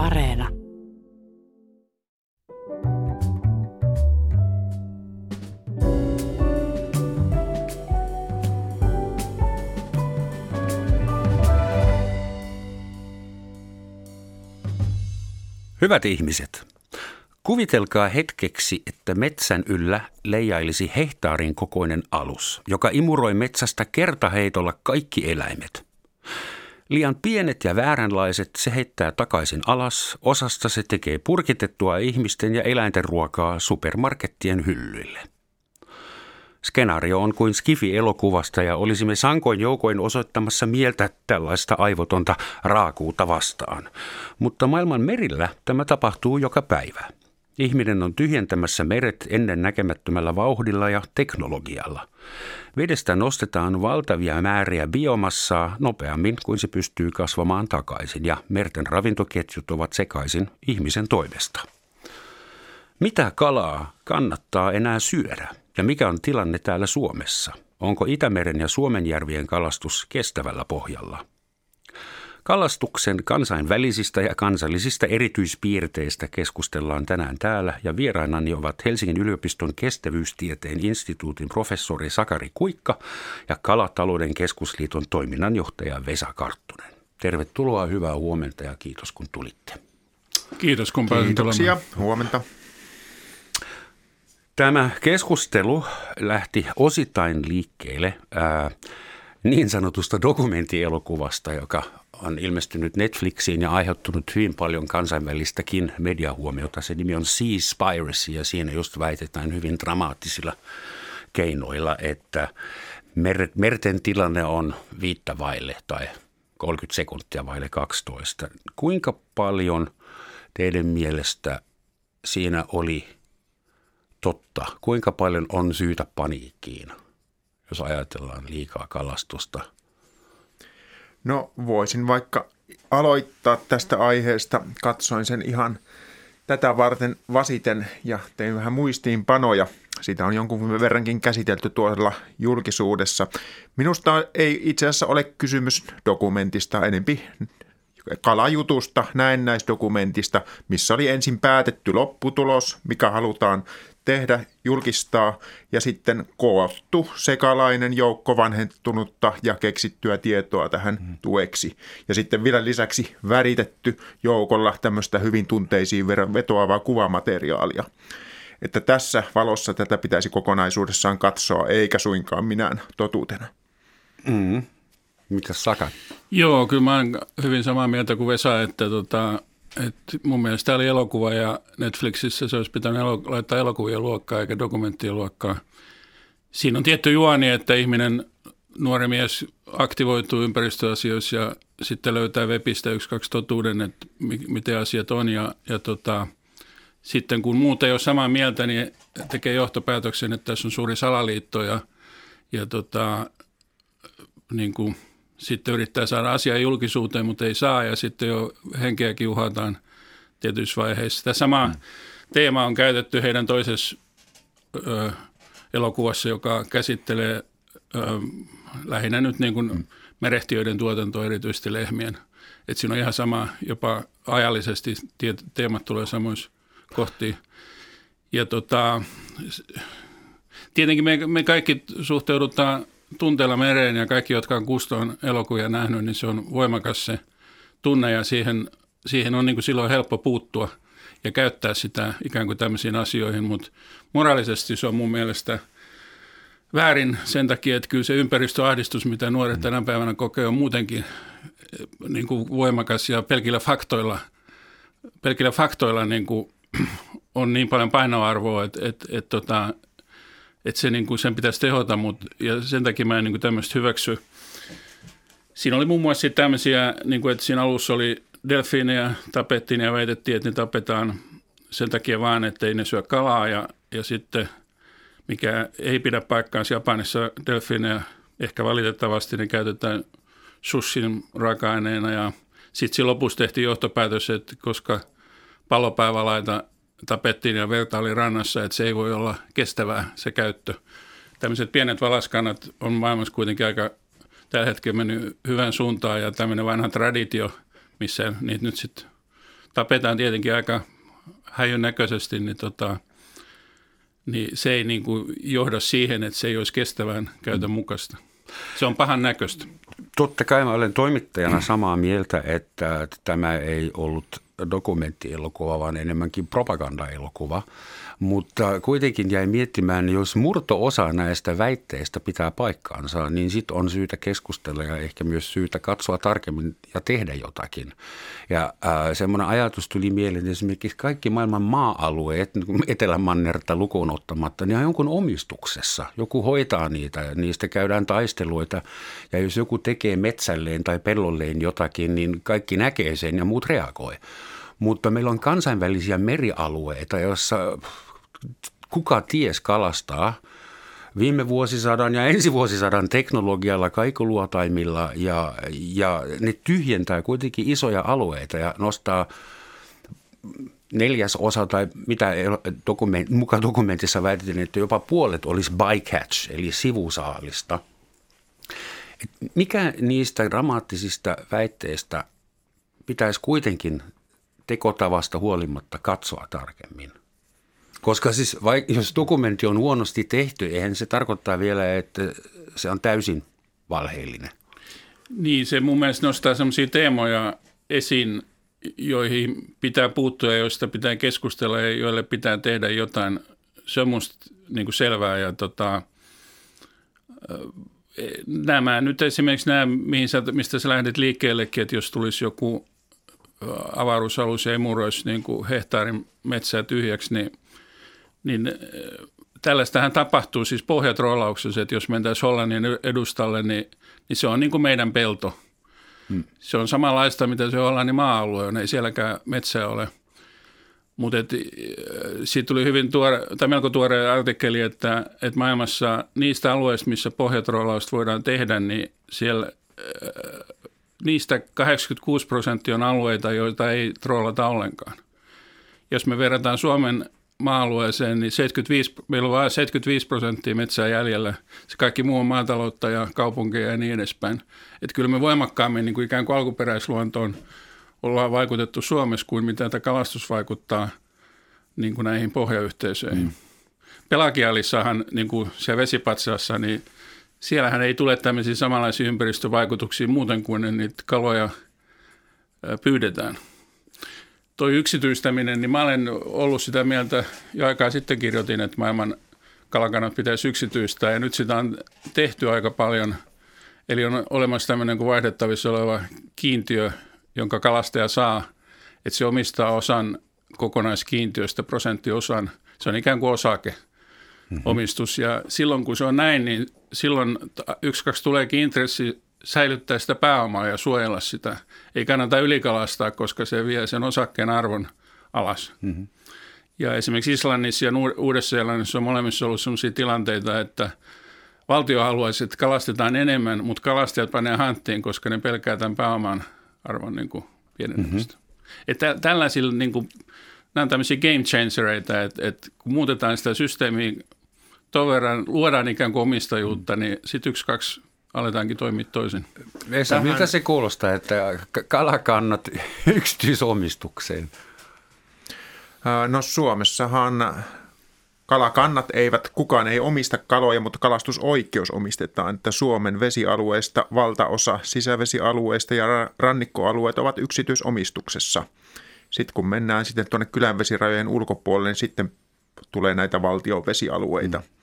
Areena. Hyvät ihmiset, kuvitelkaa hetkeksi, että metsän yllä leijailisi hehtaarin kokoinen alus, joka imuroi metsästä kertaheitolla kaikki eläimet. Liian pienet ja vääränlaiset se heittää takaisin alas, osasta se tekee purkitettua ihmisten ja eläinten ruokaa supermarkettien hyllyille. Skenaario on kuin Skifi-elokuvasta ja olisimme sankoin joukoin osoittamassa mieltä tällaista aivotonta raakuutta vastaan. Mutta maailman merillä tämä tapahtuu joka päivä. Ihminen on tyhjentämässä meret ennen näkemättömällä vauhdilla ja teknologialla. Vedestä nostetaan valtavia määriä biomassaa nopeammin kuin se pystyy kasvamaan takaisin ja merten ravintoketjut ovat sekaisin ihmisen toimesta. Mitä kalaa kannattaa enää syödä? Ja mikä on tilanne täällä Suomessa? Onko Itämeren ja Suomenjärvien kalastus kestävällä pohjalla? Kalastuksen kansainvälisistä ja kansallisista erityispiirteistä keskustellaan tänään täällä ja vierainani ovat Helsingin yliopiston kestävyystieteen instituutin professori Sakari Kuikka ja Kalatalouden keskusliiton toiminnanjohtaja Vesa Karttunen. Tervetuloa, hyvää huomenta ja kiitos kun tulitte. Kiitos kun pääsin Kiitoksia, huomenta. Tämä keskustelu lähti osittain liikkeelle ää, niin sanotusta dokumenttielokuvasta, joka on ilmestynyt Netflixiin ja aiheuttanut hyvin paljon kansainvälistäkin mediahuomiota. Se nimi on Seaspiracy ja siinä just väitetään hyvin dramaattisilla keinoilla, että mer- merten tilanne on viittä vaille tai 30 sekuntia vaille 12. Kuinka paljon teidän mielestä siinä oli totta? Kuinka paljon on syytä paniikkiin, jos ajatellaan liikaa kalastusta – No voisin vaikka aloittaa tästä aiheesta. Katsoin sen ihan tätä varten vasiten ja tein vähän muistiinpanoja. Sitä on jonkun verrankin käsitelty tuolla julkisuudessa. Minusta ei itse asiassa ole kysymys dokumentista, enempi kalajutusta, näennäisdokumentista, missä oli ensin päätetty lopputulos, mikä halutaan tehdä, julkistaa ja sitten koottu sekalainen joukko vanhentunutta ja keksittyä tietoa tähän mm. tueksi. Ja sitten vielä lisäksi väritetty joukolla tämmöistä hyvin tunteisiin vetoavaa kuvamateriaalia. Että tässä valossa tätä pitäisi kokonaisuudessaan katsoa, eikä suinkaan minään totuutena. Mm. Mitä Saka? Joo, kyllä mä olen hyvin samaa mieltä kuin Vesa, että tota, et mun mielestä tämä oli elokuva ja Netflixissä se olisi pitänyt elo- laittaa elokuvien luokkaa eikä dokumenttien luokkaa. Siinä on tietty juoni, että ihminen, nuori mies aktivoituu ympäristöasioissa ja sitten löytää webistä yksi, kaksi totuuden, että miten asiat on. Ja, ja tota, sitten kun muut ei ole samaa mieltä, niin tekee johtopäätöksen, että tässä on suuri salaliitto ja, ja tota, niin kuin – sitten yrittää saada asiaa julkisuuteen, mutta ei saa ja sitten jo henkeäkin uhataan tietyissä vaiheissa. Tämä sama mm. teema on käytetty heidän toisessa ö, elokuvassa, joka käsittelee ö, lähinnä nyt niin kuin mm. merehtiöiden tuotantoa, erityisesti lehmien. Et siinä on ihan sama, jopa ajallisesti teemat tulee samoissa kohtiin. Ja tota, tietenkin me, me kaikki suhteudutaan tunteella mereen ja kaikki, jotka on Kuston elokuvia nähnyt, niin se on voimakas se tunne ja siihen, siihen on niin kuin silloin helppo puuttua ja käyttää sitä ikään kuin tämmöisiin asioihin, mutta moraalisesti se on mun mielestä väärin sen takia, että kyllä se ympäristöahdistus, mitä nuoret tänä päivänä kokee, on muutenkin eh, niin kuin voimakas ja pelkillä faktoilla, pelkillä faktoilla niin kuin on niin paljon painoarvoa, että, että, että, että tota, että se, niin kuin, sen pitäisi tehota, mutta, ja sen takia mä en niin kuin tämmöistä hyväksy. Siinä oli muun muassa tämmöisiä, niin kuin, että siinä alussa oli delfiinejä tapettiin ja väitettiin, että ne tapetaan sen takia vaan, että ei ne syö kalaa ja, ja sitten mikä ei pidä paikkaansa Japanissa delfiinejä ehkä valitettavasti ne käytetään sushin raaka-aineena ja sitten lopussa tehtiin johtopäätös, että koska palopäivälaita tapettiin ja verta oli rannassa, että se ei voi olla kestävää se käyttö. Tämmöiset pienet valaskannat on maailmassa kuitenkin aika tällä hetkellä mennyt hyvän suuntaan ja tämmöinen vanha traditio, missä niitä nyt sitten tapetaan tietenkin aika häijön näköisesti, niin, tota, niin se ei niin kuin johda siihen, että se ei olisi kestävän käytön mukaista. Se on pahan näköistä. Totta kai mä olen toimittajana samaa mieltä, että tämä ei ollut dokumenttielokuva, vaan enemmänkin propagandaelokuva. Mutta kuitenkin jäi miettimään, jos murto-osa näistä väitteistä pitää paikkaansa, niin sitten on syytä keskustella ja ehkä myös syytä katsoa tarkemmin ja tehdä jotakin. Ja semmoinen ajatus tuli mieleen, että esimerkiksi kaikki maailman maa-alueet, niin Etelämannerta lukuun ottamatta, niin on jonkun omistuksessa. Joku hoitaa niitä ja niistä käydään taisteluita. Ja jos joku tekee metsälleen tai pellolleen jotakin, niin kaikki näkee sen ja muut reagoi. Mutta meillä on kansainvälisiä merialueita, joissa kuka ties kalastaa viime vuosisadan ja ensi vuosisadan teknologialla, kaikuluotaimilla ja, ja ne tyhjentää kuitenkin isoja alueita ja nostaa neljäs osa tai mitä dokument, mukaan dokumentissa väitetään, että jopa puolet olisi bycatch eli sivusaalista. Et mikä niistä dramaattisista väitteistä pitäisi kuitenkin tekotavasta huolimatta katsoa tarkemmin? Koska siis vaik- jos dokumentti on huonosti tehty, eihän se tarkoittaa vielä, että se on täysin valheellinen. Niin, se mun mielestä nostaa sellaisia teemoja esiin, joihin pitää puuttua ja joista pitää keskustella ja joille pitää tehdä jotain. Se on musta niin kuin selvää ja tota, nämä nyt esimerkiksi nämä, mihin sä, mistä sä lähdet liikkeellekin, että jos tulisi joku avaruusalus ja imuroisi niin kuin hehtaarin metsää tyhjäksi, niin niin äh, tällaistähän tapahtuu siis pohjatrollauksessa, että jos mentäisiin Hollannin edustalle, niin, niin se on niin kuin meidän pelto. Hmm. Se on samanlaista, mitä se Hollannin maa-alue on, ei sielläkään metsää ole. Mutta äh, siitä tuli hyvin tuore, tai melko tuore artikkeli, että, että maailmassa niistä alueista, missä pohjatrollausta voidaan tehdä, niin siellä äh, niistä 86 prosenttia on alueita, joita ei trollata ollenkaan. Jos me verrataan Suomen maa-alueeseen, niin 75, meillä on vain 75 prosenttia metsää jäljellä. Se kaikki muu on maataloutta ja kaupunkeja ja niin edespäin. Että kyllä me voimakkaammin niin kuin ikään kuin alkuperäisluontoon ollaan vaikutettu Suomessa kuin mitä tämä kalastus vaikuttaa niin kuin näihin pohjayhteisöihin. Mm. Pelagialissahan, niin kuin siellä vesipatsaassa, niin siellähän ei tule tämmöisiä samanlaisia ympäristövaikutuksia muuten kuin niitä kaloja pyydetään – toi yksityistäminen, niin mä olen ollut sitä mieltä, jo aikaa sitten kirjoitin, että maailman kalakannat pitäisi yksityistää, ja nyt sitä on tehty aika paljon. Eli on olemassa tämmöinen kuin vaihdettavissa oleva kiintiö, jonka kalastaja saa, että se omistaa osan kokonaiskiintiöstä, prosenttiosan. Se on ikään kuin osake. Mm-hmm. omistus. Ja silloin kun se on näin, niin silloin yksi, kaksi tuleekin intressi säilyttää sitä pääomaa ja suojella sitä. Ei kannata ylikalastaa, koska se vie sen osakkeen arvon alas. Mm-hmm. Ja esimerkiksi Islannissa ja Uudessa-Seelannissa on molemmissa ollut sellaisia tilanteita, että valtio haluaisi, että kalastetaan enemmän, mutta kalastajat panee hanttiin, koska ne pelkää tämän pääoman arvon niin kuin pienenemistä. Mm-hmm. Että tällaisilla, niin kuin, nämä on tämmöisiä game changereita, että, että kun muutetaan sitä systeemiä tuon verran, luodaan ikään kuin omistajuutta, niin sitten yksi, kaksi aletaankin toimia toisin. Vesa, Tähän... miltä se kuulostaa, että kalakannat yksityisomistukseen? No Suomessahan kalakannat eivät, kukaan ei omista kaloja, mutta kalastusoikeus omistetaan, että Suomen vesialueista valtaosa sisävesialueista ja rannikkoalueet ovat yksityisomistuksessa. Sitten kun mennään sitten tuonne kylänvesirajojen ulkopuolelle, niin sitten tulee näitä valtion vesialueita. Mm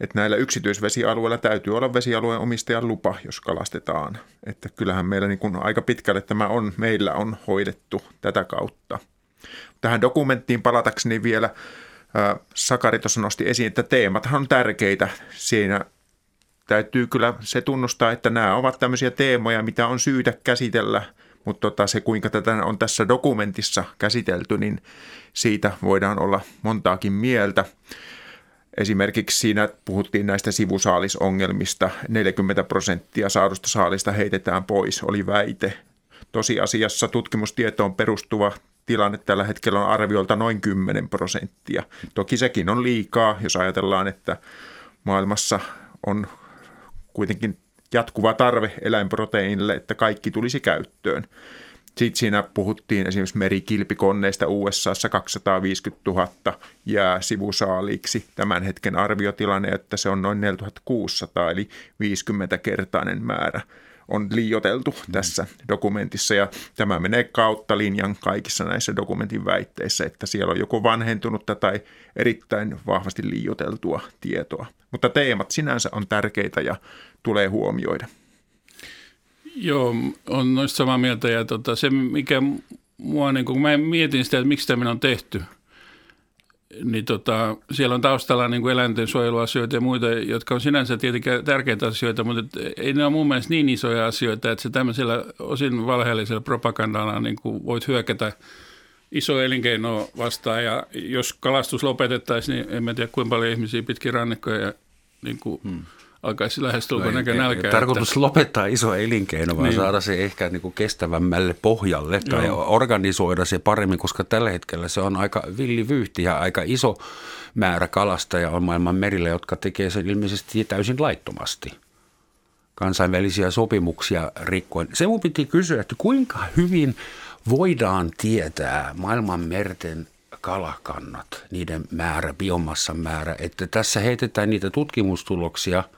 että näillä yksityisvesialueilla täytyy olla vesialueen omistajan lupa, jos kalastetaan. Että kyllähän meillä niin kuin aika pitkälle tämä on, meillä on hoidettu tätä kautta. Tähän dokumenttiin palatakseni vielä, Sakari tuossa nosti esiin, että teemathan on tärkeitä. Siinä täytyy kyllä se tunnustaa, että nämä ovat tämmöisiä teemoja, mitä on syytä käsitellä, mutta tota, se kuinka tätä on tässä dokumentissa käsitelty, niin siitä voidaan olla montaakin mieltä. Esimerkiksi siinä puhuttiin näistä sivusaalisongelmista. 40 prosenttia saadusta saalista heitetään pois, oli väite. Tosiasiassa tutkimustietoon perustuva tilanne tällä hetkellä on arviolta noin 10 prosenttia. Toki sekin on liikaa, jos ajatellaan, että maailmassa on kuitenkin jatkuva tarve eläinproteiinille, että kaikki tulisi käyttöön. Sitten siinä puhuttiin esimerkiksi merikilpikonneista USAssa 250 000 jää sivusaaliksi. Tämän hetken arviotilanne, että se on noin 4600 eli 50-kertainen määrä on liioteltu mm. tässä dokumentissa ja tämä menee kautta linjan kaikissa näissä dokumentin väitteissä, että siellä on joko vanhentunutta tai erittäin vahvasti liioteltua tietoa. Mutta teemat sinänsä on tärkeitä ja tulee huomioida. Joo, on noista samaa mieltä. Ja tota, se mikä mua, niin kun mä mietin sitä, että miksi tämä on tehty, niin tota, siellä on taustalla niin kuin eläinten suojeluasioita ja muita, jotka on sinänsä tietenkin tärkeitä asioita, mutta ei ne ole mun mielestä niin isoja asioita, että se tämmöisellä osin valheellisella propagandalla niin kuin voit hyökätä iso elinkeino vastaan. Ja jos kalastus lopetettaisiin, niin en tiedä kuinka paljon ihmisiä pitkin rannikkoja niin kuin hmm alkaisi lähestulkoon no, näkö nälkää. Tarkoitus että... lopettaa iso elinkeino, vaan niin. saada se ehkä niin kuin kestävämmälle pohjalle tai Joo. organisoida se paremmin, koska tällä hetkellä se on aika villivyyhti ja aika iso määrä kalastajia on maailman merillä, jotka tekee sen ilmeisesti täysin laittomasti kansainvälisiä sopimuksia rikkoen. Se mun piti kysyä, että kuinka hyvin voidaan tietää maailman merten kalakannat, niiden määrä, biomassan määrä, että tässä heitetään niitä tutkimustuloksia –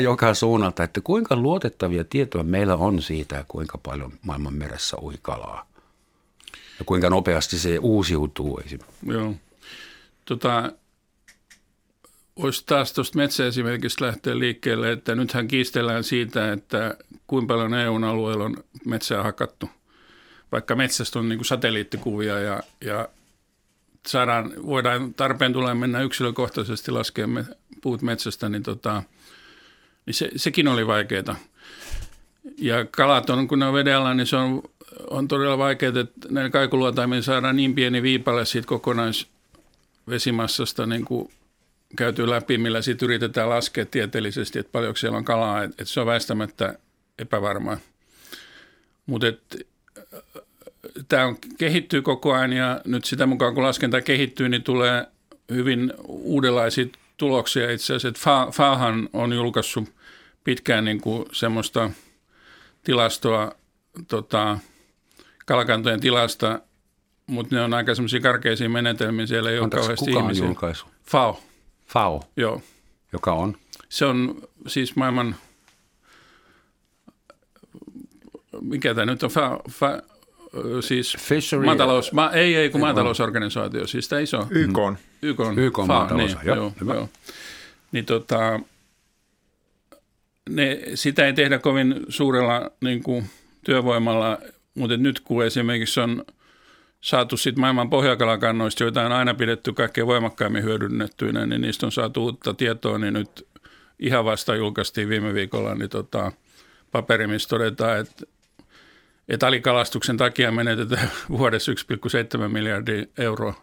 joka suunnalta, että kuinka luotettavia tietoja meillä on siitä, kuinka paljon maailman meressä ui kalaa. Ja kuinka nopeasti se uusiutuu esimerkiksi. Joo. Tota, voisi taas tuosta metsäesimerkistä lähteä liikkeelle, että nythän kiistellään siitä, että kuinka paljon EU-alueella on metsää hakattu. Vaikka metsästä on niin kuin satelliittikuvia ja, ja saadaan, voidaan tarpeen tulee mennä yksilökohtaisesti laskemaan puut metsästä, niin tota, niin se, sekin oli vaikeaa. Ja kalat on, kun ne on vedellä, niin se on, on todella vaikeaa, että näiden kaikuluotaimien saadaan niin pieni viipale siitä kokonaisvesimassasta niin kuin käyty läpi, millä sitten yritetään laskea tieteellisesti, että paljonko siellä on kalaa, että, että se on väistämättä epävarmaa. Mutta tämä kehittyy koko ajan ja nyt sitä mukaan kun laskenta kehittyy, niin tulee hyvin uudenlaisia tuloksia itse asiassa. Että Fahan on julkaissut pitkään niin kuin semmoista tilastoa tota, kalakantojen tilasta, mutta ne on aika semmoisia karkeisia menetelmiä. Siellä ei Antaisi ole kauheasti kuka ihmisiä. julkaisu? FAO. FAO? Joo. Joka on? Se on siis maailman, mikä tämä nyt on, FAO, FAO siis Fishery. maatalous, ma, ei, ei kun maatalousorganisaatio, siis tämä iso. YK on. YK on, YK on maatalous, niin, joo, joo, hyvä. joo. Niin tota, ne, sitä ei tehdä kovin suurella niin kuin, työvoimalla, mutta nyt kun esimerkiksi on saatu sit maailman pohjakalakannoista, joita on aina pidetty kaikkein voimakkaimmin hyödynnettyinä, niin niistä on saatu uutta tietoa, niin nyt ihan vasta julkaistiin viime viikolla niin tota, paperi, missä todetaan, että, että alikalastuksen takia menetetään vuodessa 1,7 miljardia euroa.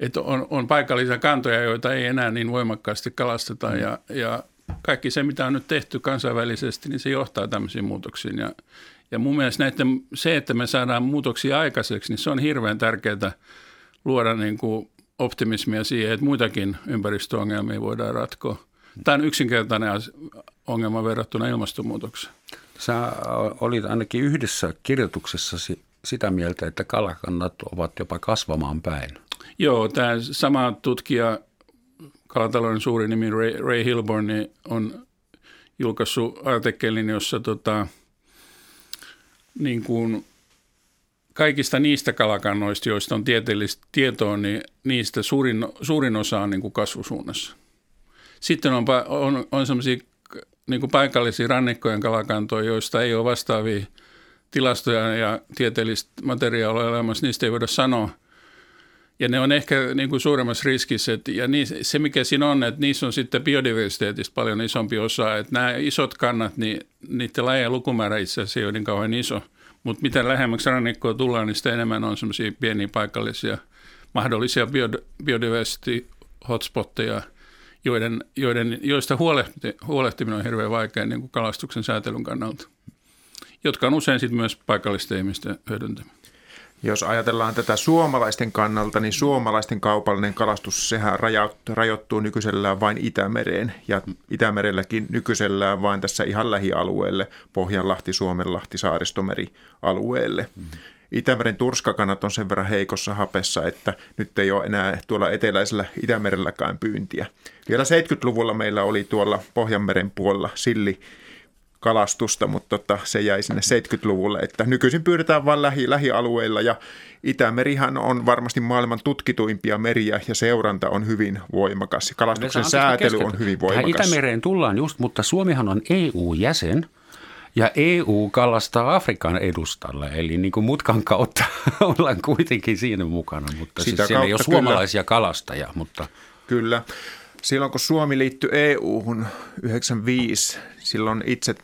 Että on, on paikallisia kantoja, joita ei enää niin voimakkaasti kalasteta ja, ja kaikki se, mitä on nyt tehty kansainvälisesti, niin se johtaa tämmöisiin muutoksiin. Ja, ja mun mielestä näiden, se, että me saadaan muutoksia aikaiseksi, niin se on hirveän tärkeää luoda niin kuin optimismia siihen, että muitakin ympäristöongelmia voidaan ratkoa. Tämä on yksinkertainen ongelma verrattuna ilmastonmuutokseen. Sä olit ainakin yhdessä kirjoituksessasi sitä mieltä, että kalakannat ovat jopa kasvamaan päin. Joo, tämä sama tutkija kalatalouden suuri nimi Ray, Ray Hilborn niin on julkaissut artikkelin, jossa tota, niin kuin kaikista niistä kalakannoista, joista on tieteellistä tietoa, niin niistä suurin, suurin osa on niin kuin kasvusuunnassa. Sitten on, on, on sellaisia niin kuin paikallisia rannikkojen kalakantoja, joista ei ole vastaavia tilastoja ja tieteellistä materiaalia olemassa, niistä ei voida sanoa – ja ne on ehkä niin kuin suuremmassa riskissä. Että, ja niin, se, mikä siinä on, että niissä on sitten biodiversiteetistä paljon isompi osa. Että nämä isot kannat, niin niiden lajien lukumäärä itse asiassa ei ole niin kauhean iso. Mutta mitä lähemmäksi rannikkoa tullaan, niin sitä enemmän on semmoisia pieniä paikallisia mahdollisia biodiversity hotspotteja, joiden, joiden, joista huolehti, huolehtiminen on hirveän vaikea niin kuin kalastuksen säätelyn kannalta, jotka on usein sitten myös paikallisten ihmisten hyödyntämä. Jos ajatellaan tätä suomalaisten kannalta, niin suomalaisten kaupallinen kalastus, sehän rajoittuu nykyisellään vain Itämereen ja Itämerelläkin nykyisellään vain tässä ihan lähialueelle, Pohjanlahti, Suomenlahti, Saaristomeri alueelle. Mm. Itämeren turskakannat on sen verran heikossa hapessa, että nyt ei ole enää tuolla eteläisellä Itämerelläkään pyyntiä. Vielä 70-luvulla meillä oli tuolla Pohjanmeren puolella silli kalastusta, mutta tota, se jäi sinne 70-luvulle, että nykyisin pyydetään vain lähi, lähialueilla ja Itämerihän on varmasti maailman tutkituimpia meriä ja seuranta on hyvin voimakas. Kalastuksen säätely on hyvin voimakas. Tähän Itämereen tullaan just, mutta Suomihan on EU-jäsen – ja EU kalastaa Afrikan edustalla, eli niin kuin mutkan kautta ollaan kuitenkin siinä mukana, mutta Sitä siis siellä ei ole suomalaisia kyllä. kalastajia. Mutta... Kyllä. Silloin kun Suomi liittyi EU-hun 95, silloin itse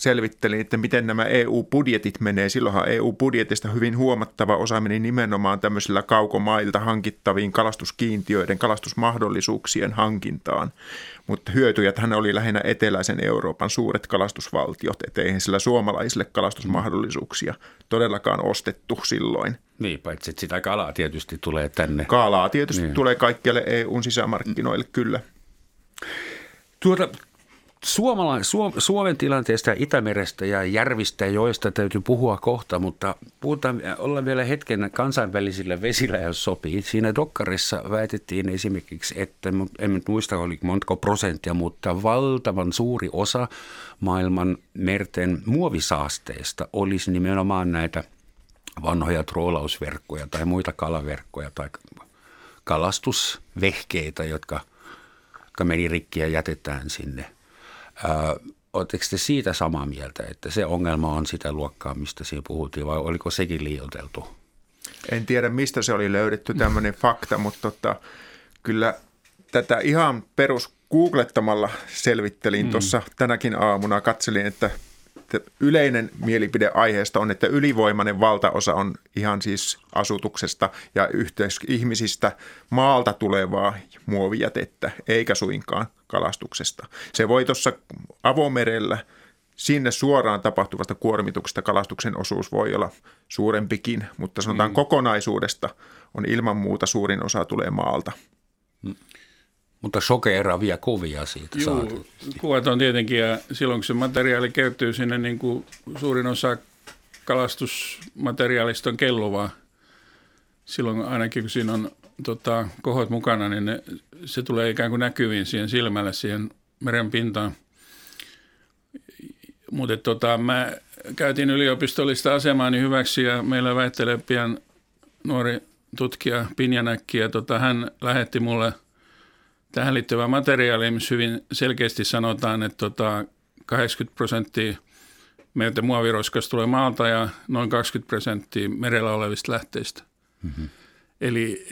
selvittelin, että miten nämä EU-budjetit menee. Silloinhan EU-budjetista hyvin huomattava osa meni nimenomaan tämmöisillä kaukomailta hankittaviin kalastuskiintiöiden, kalastusmahdollisuuksien hankintaan. Mutta hyötyjäthän oli lähinnä eteläisen Euroopan suuret kalastusvaltiot, ettei sillä suomalaisille kalastusmahdollisuuksia todellakaan ostettu silloin. Niin, paitsi että sitä kalaa tietysti tulee tänne. Kalaa tietysti niin. tulee kaikkialle EUn sisämarkkinoille, kyllä. Tuota, Suomala, Suomen tilanteesta Itämerestä ja järvistä joista täytyy puhua kohta, mutta puhutaan, ollaan vielä hetken kansainvälisillä vesillä, jos sopii. Siinä Dokkarissa väitettiin esimerkiksi, että en nyt muista oli montako prosenttia, mutta valtavan suuri osa maailman merten muovisaasteista olisi nimenomaan näitä vanhoja troolausverkkoja tai muita kalaverkkoja tai kalastusvehkeitä, jotka, jotka meni rikki ja jätetään sinne – Oletteko te siitä samaa mieltä, että se ongelma on sitä luokkaa, mistä siinä puhuttiin, vai oliko sekin liioiteltu? En tiedä, mistä se oli löydetty tämmöinen fakta, mutta tota, kyllä tätä ihan perus googlettamalla selvittelin mm. tuossa tänäkin aamuna. Katselin, että yleinen mielipide aiheesta on, että ylivoimainen valtaosa on ihan siis asutuksesta ja yhteis- ihmisistä maalta tulevaa muovijätettä, eikä suinkaan kalastuksesta. Se voi tuossa avomerellä sinne suoraan tapahtuvasta kuormituksesta kalastuksen osuus voi olla suurempikin, mutta sanotaan mm. kokonaisuudesta on ilman muuta suurin osa tulee maalta. Mm. Mutta sokeeravia kuvia siitä Juu, kuvat on tietenkin ja silloin kun se materiaali kertyy sinne, niin kuin suurin osa kalastusmateriaalista on kelluvaa. Silloin ainakin kun siinä on tota, kohot mukana, niin ne, se tulee ikään kuin näkyviin siihen silmälle, siihen meren pintaan. Mutta tota, mä käytin yliopistollista asemaa niin hyväksi ja meillä väittelee pian nuori tutkija Pinjanäkki ja tota, hän lähetti mulle tähän liittyvää materiaalia, missä hyvin selkeästi sanotaan, että tota, 80 prosenttia meiltä muoviroskasta tulee maalta ja noin 20 prosenttia merellä olevista lähteistä. Mm-hmm. Eli,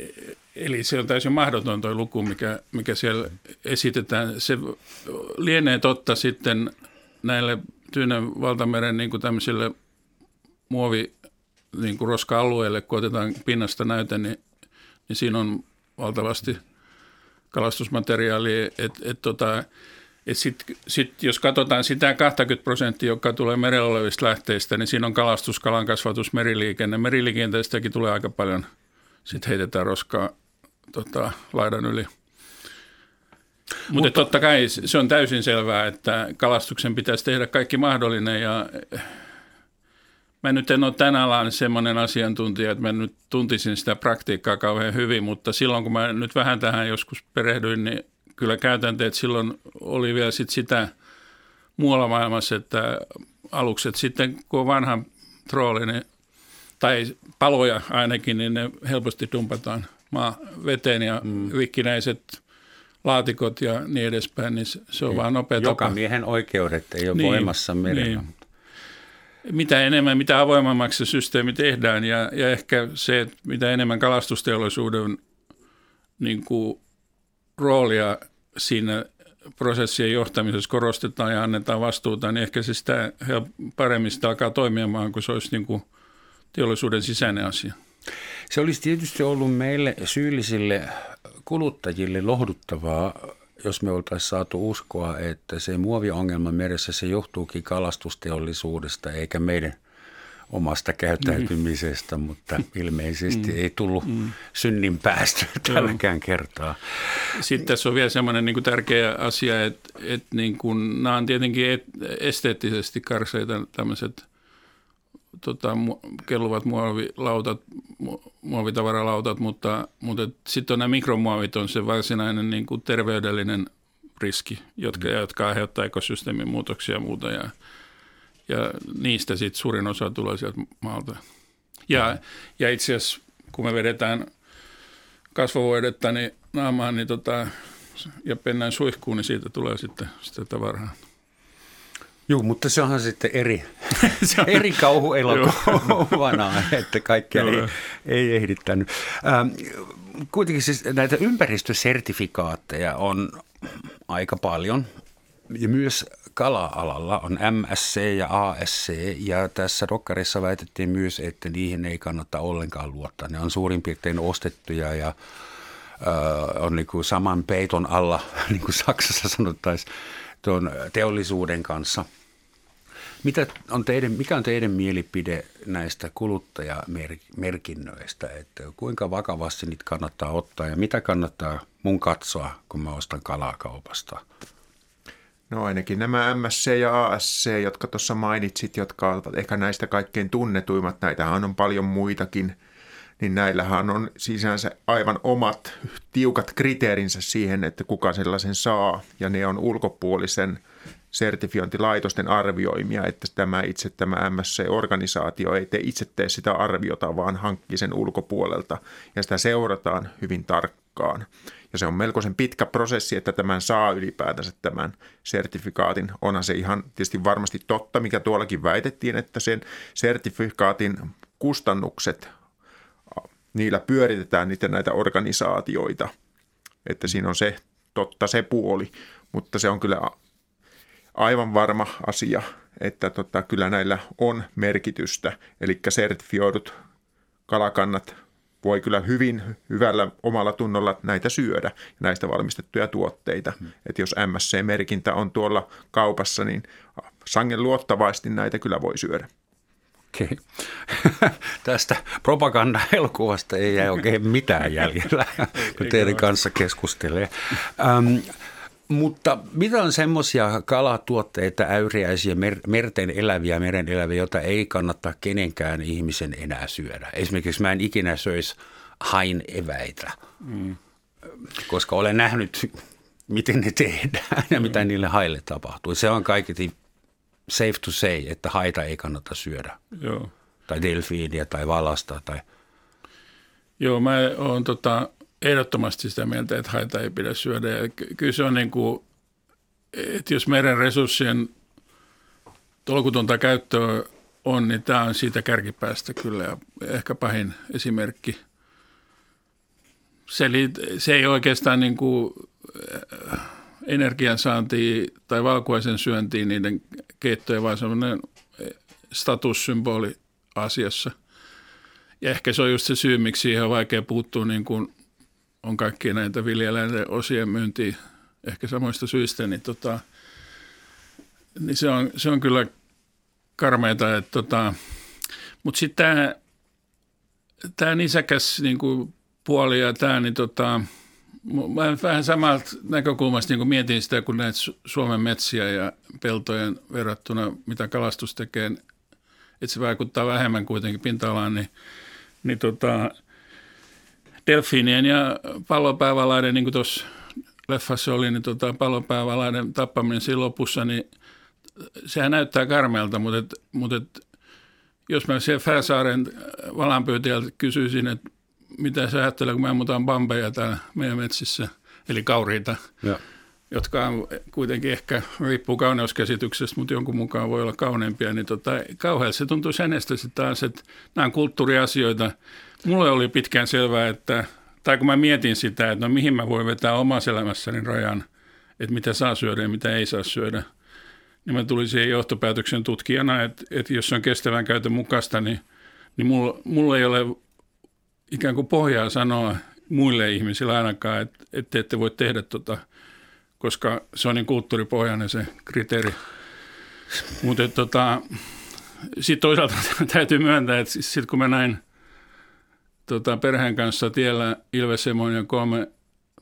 eli se on täysin mahdoton tuo luku, mikä, mikä siellä esitetään. Se lienee totta sitten näille Tyynen valtameren niin kuin tämmöisille muovi niin kuin roska-alueille, kun otetaan pinnasta näyte, niin, niin siinä on valtavasti kalastusmateriaalia. Et, et tota, et sit, sit, jos katsotaan sitä 20 prosenttia, joka tulee merellä olevista lähteistä, niin siinä on kalastus, kalankasvatus, meriliikenne. Meriliikenteestäkin tulee aika paljon – sitten heitetään roskaa tota, laidan yli. Mutta, Mutta totta kai se on täysin selvää, että kalastuksen pitäisi tehdä kaikki mahdollinen ja mä nyt en ole tänä alan semmoinen asiantuntija, että mä nyt tuntisin sitä praktiikkaa kauhean hyvin, mutta silloin kun mä nyt vähän tähän joskus perehdyin, niin kyllä käytänteet silloin oli vielä sit sitä muualla maailmassa, että alukset sitten kun on vanha trooli, niin tai paloja ainakin, niin ne helposti dumpataan maa veteen ja mm. vikkinäiset laatikot ja niin edespäin, niin se on niin. vaan nopea Joka tapa. miehen oikeudet ei ole niin, voimassa merellä. Niin. Mitä enemmän, mitä avoimemmaksi se systeemi tehdään ja, ja ehkä se, että mitä enemmän kalastusteollisuuden niin kuin, roolia siinä prosessien johtamisessa korostetaan ja annetaan vastuuta, niin ehkä se sitä paremmin sitä alkaa toimimaan, kun se olisi niin kuin – teollisuuden sisäinen asia. Se olisi tietysti ollut meille syyllisille kuluttajille lohduttavaa, jos me oltaisiin saatu uskoa, että se muoviongelma meressä se johtuukin kalastusteollisuudesta eikä meidän omasta käyttäytymisestä, mm. mutta ilmeisesti mm. ei tullut mm. synnin päästä tälläkään kertaa. Sitten tässä on vielä semmoinen niin tärkeä asia, että, että niin kuin, nämä on tietenkin et, esteettisesti karseita tämmöiset tota, kelluvat muovilautat, muovitavaralautat, mutta, mutta sitten nämä mikromuovit on se varsinainen niin kuin terveydellinen riski, jotka, mm. jotka aiheuttaa ekosysteemin muutoksia ja muuta. Ja, ja niistä sitten suurin osa tulee sieltä maalta. Ja, ja itse asiassa, kun me vedetään kasvovoidetta niin naamaan niin tota, ja pennään suihkuun, niin siitä tulee sitten sitä tavaraa. Joo, mutta se onhan sitten eri, eri kauhuelokuvana, että kaikkea ei, ei ehdittänyt. Ähm, kuitenkin siis näitä ympäristösertifikaatteja on aika paljon ja myös kala-alalla on MSC ja ASC ja tässä dokkarissa väitettiin myös, että niihin ei kannata ollenkaan luottaa. Ne on suurin piirtein ostettuja ja äh, on niin kuin saman peiton alla, niin kuin Saksassa sanottaisiin, tuon teollisuuden kanssa. Mitä on teidän, mikä on teidän mielipide näistä kuluttajamerkinnöistä, että kuinka vakavasti niitä kannattaa ottaa ja mitä kannattaa mun katsoa, kun mä ostan kalaa kaupasta? No ainakin nämä MSC ja ASC, jotka tuossa mainitsit, jotka ovat ehkä näistä kaikkein tunnetuimmat, näitähän on paljon muitakin, niin näillähän on sisänsä aivan omat tiukat kriteerinsä siihen, että kuka sellaisen saa, ja ne on ulkopuolisen sertifiointilaitosten arvioimia, että tämä itse tämä MSC-organisaatio ei tee itse tee sitä arviota, vaan hankkii sen ulkopuolelta, ja sitä seurataan hyvin tarkkaan. Ja se on melkoisen pitkä prosessi, että tämän saa ylipäätänsä tämän sertifikaatin. Onhan se ihan tietysti varmasti totta, mikä tuollakin väitettiin, että sen sertifikaatin kustannukset, niillä pyöritetään niitä näitä organisaatioita. Että siinä on se totta se puoli, mutta se on kyllä aivan varma asia, että tota, kyllä näillä on merkitystä. Eli sertifioidut kalakannat voi kyllä hyvin hyvällä omalla tunnolla näitä syödä, näistä valmistettuja tuotteita. Hmm. Että jos MSC-merkintä on tuolla kaupassa, niin sangen luottavaisesti näitä kyllä voi syödä. Okei. Tästä propaganda-elokuvasta ei jää oikein mitään jäljellä, kun teidän kanssa keskustelee. Ähm, mutta mitä on semmoisia kalatuotteita, äyriäisiä, mer- merten eläviä, meren eläviä, joita ei kannata kenenkään ihmisen enää syödä? Esimerkiksi mä en ikinä söisi hain eväitä, mm. koska olen nähnyt, miten ne tehdään ja mitä mm. niille haille tapahtuu. Se on kaiketi safe to say, että haita ei kannata syödä. Joo. Tai delfiiniä tai valasta tai... Joo, mä oon tota, ehdottomasti sitä mieltä, että haita ei pidä syödä. Ja kyllä se on niin kuin, että jos meren resurssien tolkutonta käyttöä on, niin tämä on siitä kärkipäästä kyllä ja ehkä pahin esimerkki. Se, se ei oikeastaan niin kuin energiansaantiin tai valkuaisen syöntiin niiden keittoja, vaan semmoinen statussymboli asiassa. Ja ehkä se on just se syy, miksi siihen on vaikea puuttua niin kuin on kaikki näitä viljeläinten osien myyntiä ehkä samoista syistä, niin, tota, niin se, on, se on kyllä karmeita. Että tota, mutta sitten tämä nisäkäs niin kuin puoli ja tämä, niin tota, mä vähän samalta näkökulmasta niin mietin sitä, kun näitä Suomen metsiä ja peltojen verrattuna, mitä kalastus tekee, että se vaikuttaa vähemmän kuitenkin pinta-alaan, niin, niin tota, delfiinien ja pallopäävalaiden, niin kuin tuossa leffassa oli, niin tota, pallopäävalaiden tappaminen siinä lopussa, niin sehän näyttää karmealta, mutta, et, mutta et, jos mä siellä Fääsaaren valanpyytäjältä kysyisin, että mitä sä ajattelet, kun me ammutaan bambeja täällä meidän metsissä, eli kauriita, ja. jotka on kuitenkin ehkä, riippuu kauneuskäsityksestä, mutta jonkun mukaan voi olla kauneempia, niin tota, kauhealta se tuntuu hänestä sitten taas, että nämä on kulttuuriasioita, Mulle oli pitkään selvää, että, tai kun mä mietin sitä, että no mihin mä voin vetää omassa elämässäni rajan, että mitä saa syödä ja mitä ei saa syödä, niin mä tulin siihen johtopäätöksen tutkijana, että, että jos se on kestävän käytön mukaista, niin, niin mulla, mulla ei ole ikään kuin pohjaa sanoa muille ihmisille ainakaan, että, että ette voi tehdä tota, koska se on niin kulttuuripohjainen se kriteeri. Mutta tota, sitten toisaalta täytyy myöntää, että sitten kun mä näin tota, perheen kanssa tiellä Ilvesemon ja kolme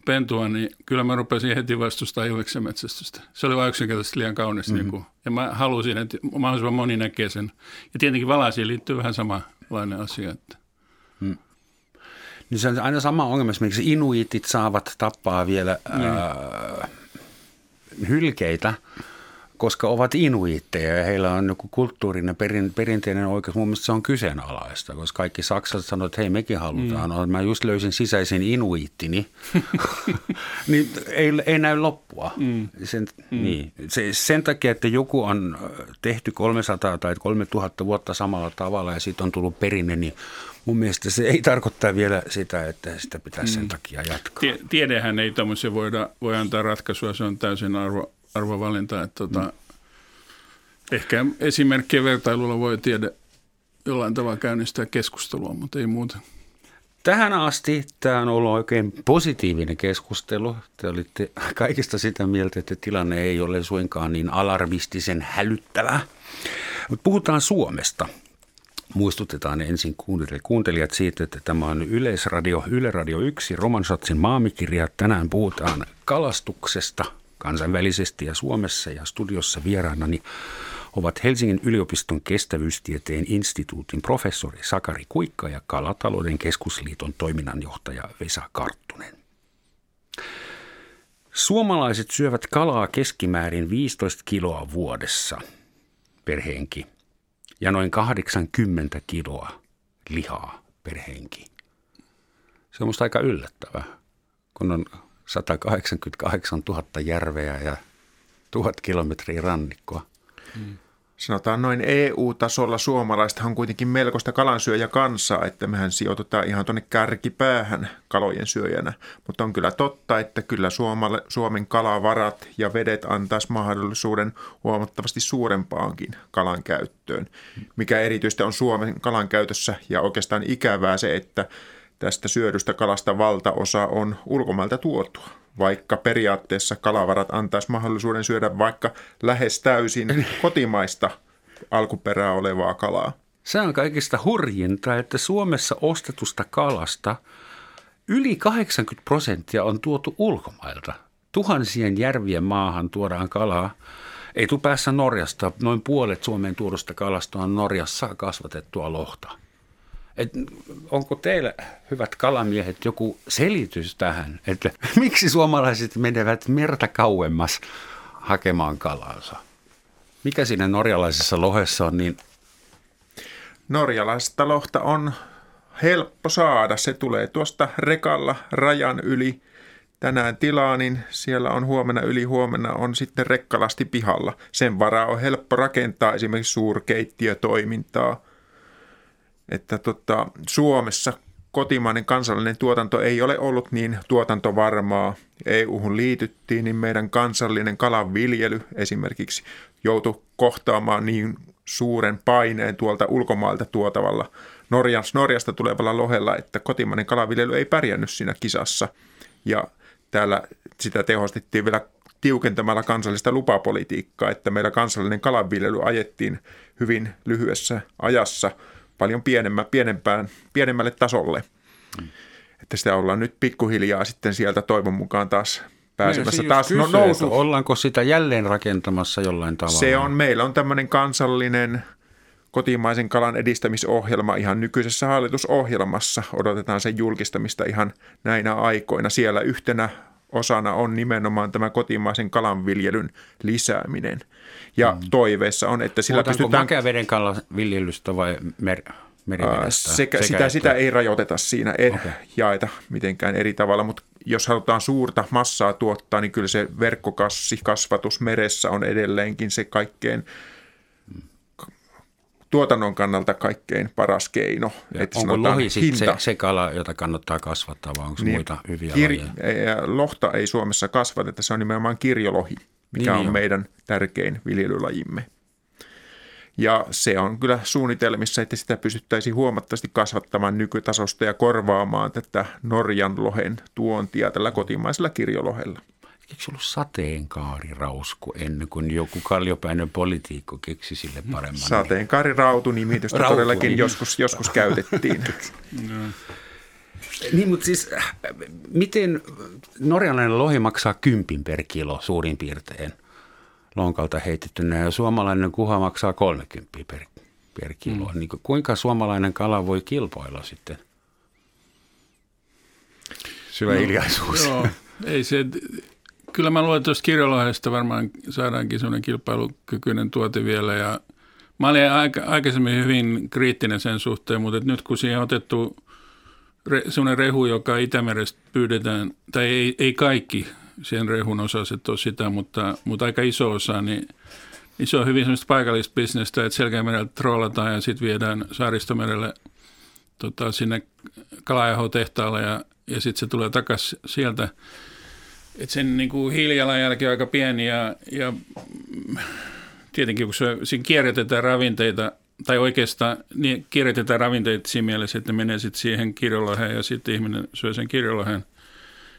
pentua, niin kyllä mä rupesin heti vastustaa Ilveksen metsästystä. Se oli vain yksinkertaisesti liian kaunis. Mm-hmm. Niin kuin, ja mä halusin, että mahdollisimman moni näkee sen. Ja tietenkin valaisiin liittyy vähän samanlainen asia. Että. Niin se on aina sama ongelma, miksi inuitit saavat tappaa vielä mm. ää, hylkeitä – koska ovat inuitteja ja heillä on joku kulttuurinen perin, perinteinen oikeus. Mun mielestä se on kyseenalaista, koska kaikki saksalaiset sanoivat, että hei mekin halutaan. Mm. Mä just löysin sisäisen inuittini, niin ei, ei näy loppua. Mm. Sen, mm. Niin. Se, sen takia, että joku on tehty 300 tai 3000 vuotta samalla tavalla ja siitä on tullut perinne, niin mun mielestä se ei tarkoita vielä sitä, että sitä pitäisi sen mm. takia jatkaa. Tie, tiedehän ei tämmöisiä voida, voi antaa ratkaisua, se on täysin arvo, arvovalinta. Että tota, mm. Ehkä esimerkkien vertailulla voi tiedä jollain tavalla käynnistää keskustelua, mutta ei muuta. Tähän asti tämä on ollut oikein positiivinen keskustelu. Te olitte kaikista sitä mieltä, että tilanne ei ole suinkaan niin alarmistisen hälyttävä. Mutta puhutaan Suomesta. Muistutetaan ensin kuuntelijat siitä, että tämä on Yleisradio, Yle Radio 1, Romansatsin maamikirja. Tänään puhutaan kalastuksesta kansainvälisesti ja Suomessa ja studiossa vieraanani ovat Helsingin yliopiston kestävyystieteen instituutin professori Sakari Kuikka ja Kalatalouden keskusliiton toiminnanjohtaja Vesa Karttunen. Suomalaiset syövät kalaa keskimäärin 15 kiloa vuodessa per henki ja noin 80 kiloa lihaa per henki. Se on musta aika yllättävää, kun on 188 000 järveä ja tuhat kilometriä rannikkoa. Mm. Sanotaan noin EU-tasolla suomalaistahan on kuitenkin melkoista kalansyöjä kansaa, että mehän sijoitutaan ihan tuonne kärkipäähän kalojen syöjänä. Mutta on kyllä totta, että kyllä Suomalle, Suomen kalavarat ja vedet antaisi mahdollisuuden huomattavasti suurempaankin kalan käyttöön. Mikä erityisesti on Suomen kalan käytössä ja oikeastaan ikävää se, että tästä syödystä kalasta valtaosa on ulkomailta tuotua vaikka periaatteessa kalavarat antaisi mahdollisuuden syödä vaikka lähes täysin kotimaista alkuperää olevaa kalaa. Se on kaikista hurjinta, että Suomessa ostetusta kalasta yli 80 prosenttia on tuotu ulkomailta. Tuhansien järvien maahan tuodaan kalaa. Ei päässä Norjasta. Noin puolet Suomeen tuodusta kalasta on Norjassa kasvatettua lohta. Et onko teillä, hyvät kalamiehet, joku selitys tähän, että miksi suomalaiset menevät merta kauemmas hakemaan kalansa? Mikä siinä norjalaisessa lohessa on niin? Norjalaista lohta on helppo saada. Se tulee tuosta rekalla rajan yli tänään tilaa, niin siellä on huomenna yli huomenna on sitten rekkalasti pihalla. Sen varaa on helppo rakentaa esimerkiksi suurkeittiötoimintaa – että tota, Suomessa kotimainen kansallinen tuotanto ei ole ollut niin tuotantovarmaa. EU-hun liityttiin, niin meidän kansallinen kalanviljely esimerkiksi joutui kohtaamaan niin suuren paineen tuolta ulkomailta tuotavalla Norjasta tulevalla lohella, että kotimainen kalanviljely ei pärjännyt siinä kisassa. Ja täällä sitä tehostettiin vielä tiukentamalla kansallista lupapolitiikkaa, että meillä kansallinen kalanviljely ajettiin hyvin lyhyessä ajassa – paljon pienemmä, pienempään, pienemmälle tasolle. Mm. Että sitä ollaan nyt pikkuhiljaa sitten sieltä toivon mukaan taas pääsemässä taas no, nousu. Ollaanko sitä jälleen rakentamassa jollain tavalla? Se on, meillä on tämmöinen kansallinen kotimaisen kalan edistämisohjelma ihan nykyisessä hallitusohjelmassa. Odotetaan sen julkistamista ihan näinä aikoina. Siellä yhtenä osana on nimenomaan tämä kotimaisen kalanviljelyn lisääminen. Ja mm. toiveessa on, että sillä Puhutaanko pystytään... makeaveden kalanviljelystä vai mer- merivedestä? Sekä, sekä sitä, että... sitä ei rajoiteta siinä, ei okay. jaeta mitenkään eri tavalla, mutta jos halutaan suurta massaa tuottaa, niin kyllä se verkkokassi, kasvatus meressä on edelleenkin se kaikkein tuotannon kannalta kaikkein paras keino. Ja että onko lohi sitten se, se kala, jota kannattaa kasvattaa, vai onko niin, muita hyviä kir- lajeja? Lohta ei Suomessa kasvateta, se on nimenomaan kirjolohi, mikä niin, on jo. meidän tärkein viljelylajimme. Ja se on kyllä suunnitelmissa, että sitä pystyttäisiin huomattavasti kasvattamaan nykytasosta ja korvaamaan tätä Norjan lohen tuontia tällä kotimaisella kirjolohella. eikö se ollut sateenkaarirausku ennen kuin joku kalliopäinen politiikko keksi sille paremman? Sateenkaarirautu-nimitystä Rautu, todellakin niin. joskus, joskus käytettiin. Niin, mutta siis äh, miten norjalainen lohi maksaa kympin per kilo suurin piirtein lonkalta heitettynä ja suomalainen kuha maksaa 30 per, per kilo. Mm. Niin kuin, kuinka suomalainen kala voi kilpailla sitten? Syvä no, hiljaisuus. Joo, ei se, kyllä mä luulen, että tuosta varmaan saadaankin sellainen kilpailukykyinen tuote vielä ja Mä olin aika, aikaisemmin hyvin kriittinen sen suhteen, mutta nyt kun siihen on otettu re, sellainen rehu, joka Itämerestä pyydetään, tai ei, ei kaikki siihen rehun osaset ole sitä, mutta, mutta aika iso osa, niin, niin se on hyvin sellaista paikallista bisnestä, että Selkämerellä trollataan ja sitten viedään Saaristomerelle tota, sinne kalajahotehtaalle ja, ja sitten se tulee takaisin sieltä. Et sen niin kuin hiilijalanjälki on aika pieni ja, ja tietenkin kun se, siinä kierrätetään ravinteita, tai oikeastaan niin kierrätetään ravinteita siinä mielessä, että ne menee sitten siihen kirjoloheen ja sitten ihminen syö sen kirjoloheen.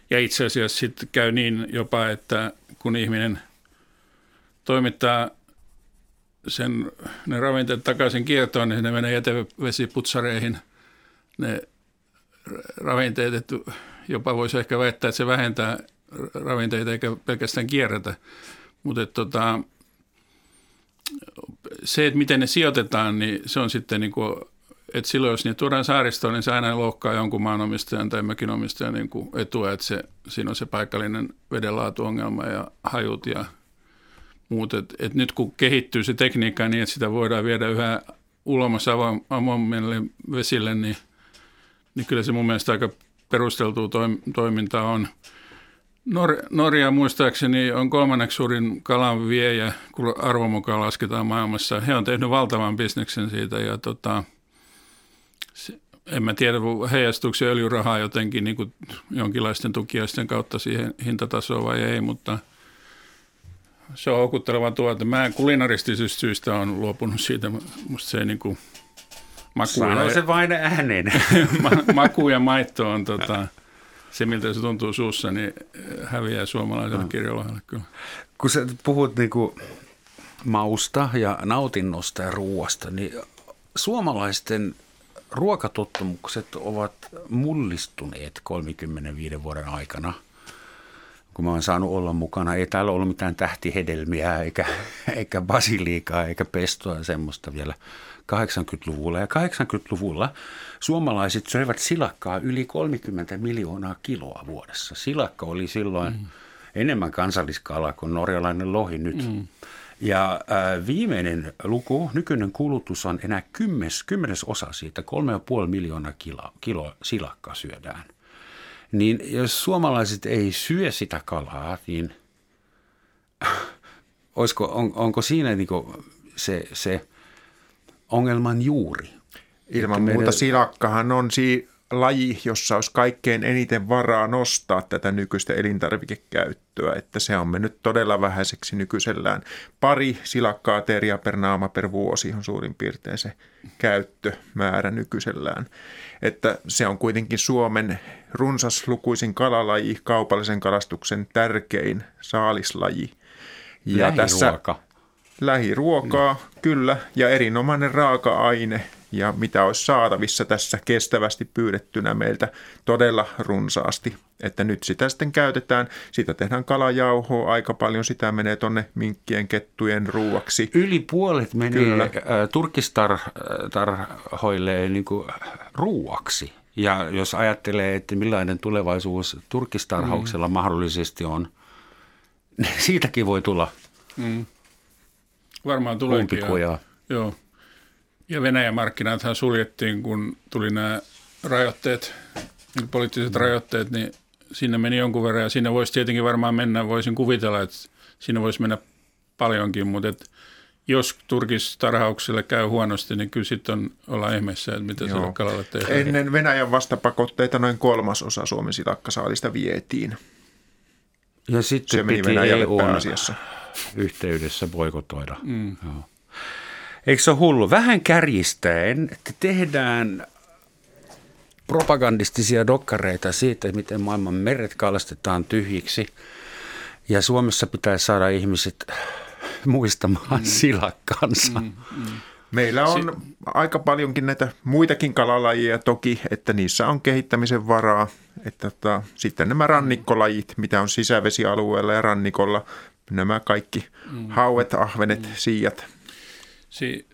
Ja itse asiassa sitten käy niin jopa, että kun ihminen toimittaa sen, ne ravinteet takaisin kiertoon, niin ne menee jätevesiputsareihin ne ravinteet, että jopa voisi ehkä väittää, että se vähentää ravinteita eikä pelkästään kierrätä. Mutta tota, se, että miten ne sijoitetaan, niin se on sitten niin kuin, että silloin jos ne tuodaan saaristoon, niin se aina lohkaa jonkun maanomistajan tai mökinomistajan niin kuin etua, että se, siinä on se paikallinen vedenlaatuongelma ja hajut ja muut. Et, et nyt kun kehittyy se tekniikka niin, että sitä voidaan viedä yhä ulomas avoimille vesille, niin, niin kyllä se mun mielestä aika perusteltua toimintaa on. Nor- Norja muistaakseni on kolmanneksi suurin kalan viejä, kun arvon mukaan lasketaan maailmassa. He on tehnyt valtavan bisneksen siitä ja tota, se, en mä tiedä, heijastuuko se öljyrahaa jotenkin niin kuin jonkinlaisten tukiaisten kautta siihen hintatasoon vai ei, mutta se on houkutteleva tuote. Mä kulinaristisista syistä on luopunut siitä. Musta se niin kuin maku Sano ja, se vain ääneen. maku ja maitto on tota, se, miltä se tuntuu suussa, niin häviää suomalaiselle no. kirjolohelle kyllä. Kun sä puhut niin kuin mausta ja nautinnosta ja ruoasta, niin suomalaisten ruokatottumukset ovat mullistuneet 35 vuoden aikana. Kun mä oon saanut olla mukana, ei täällä ollut mitään tähtihedelmiä eikä, eikä basiliikaa eikä pestoa semmoista vielä 80-luvulla. Ja 80-luvulla suomalaiset söivät silakkaa yli 30 miljoonaa kiloa vuodessa. Silakka oli silloin mm. enemmän kansalliskala kuin norjalainen lohi nyt. Mm. Ja äh, viimeinen luku, nykyinen kulutus on enää kymmes, kymmenes osa siitä, 3,5 miljoonaa kilo, kilo silakkaa syödään. Niin jos suomalaiset ei syö sitä kalaa, niin olisiko, on, onko siinä niinku se, se ongelman juuri? Ilman muuta meidän... silakkahan on si- laji, jossa olisi kaikkein eniten varaa nostaa tätä nykyistä elintarvikekäyttöä, että se on mennyt todella vähäiseksi nykyisellään. Pari silakkaateria per naama per vuosi on suurin piirtein se käyttömäärä nykyisellään. Että se on kuitenkin Suomen runsaslukuisin kalalaji, kaupallisen kalastuksen tärkein saalislaji. Ja Lähiruoka. Tässä, lähiruokaa, mm. kyllä, ja erinomainen raaka-aine, ja mitä olisi saatavissa tässä kestävästi pyydettynä meiltä todella runsaasti. Että nyt sitä sitten käytetään, sitä tehdään kalajauhoa aika paljon, sitä menee tonne minkkien, kettujen ruuaksi. Yli puolet menee Kyllä. turkistarhoille niin kuin ruuaksi. Ja jos ajattelee, että millainen tulevaisuus turkistarhauksella mm. mahdollisesti on, niin siitäkin voi tulla mm. Varmaan tuleekin. Joo. Ja Venäjän markkinathan suljettiin, kun tuli nämä rajoitteet, niin poliittiset rajoitteet, niin sinne meni jonkun verran. Ja sinne voisi tietenkin varmaan mennä, voisin kuvitella, että sinne voisi mennä paljonkin, mutta et jos turkistarhaukselle käy huonosti, niin kyllä sitten on, olla ihmeessä, että mitä sillä kalalla tehdään. Ennen Venäjän vastapakotteita noin kolmasosa Suomen silakkasaalista vietiin. Ja sitten se meni Venäjälle pääasiassa. yhteydessä boikotoida. Mm. Joo. Eikö se ole hullu? Vähän kärjistäen, että tehdään propagandistisia dokkareita siitä, miten maailman meret kalastetaan tyhjiksi. Ja Suomessa pitäisi saada ihmiset muistamaan mm. silakkansa. Mm, mm. Meillä on si- aika paljonkin näitä muitakin kalalajia toki, että niissä on kehittämisen varaa. Että tota, sitten nämä rannikkolajit, mitä on sisävesialueella ja rannikolla, nämä kaikki mm. hauet, ahvenet, mm. siijat. Si-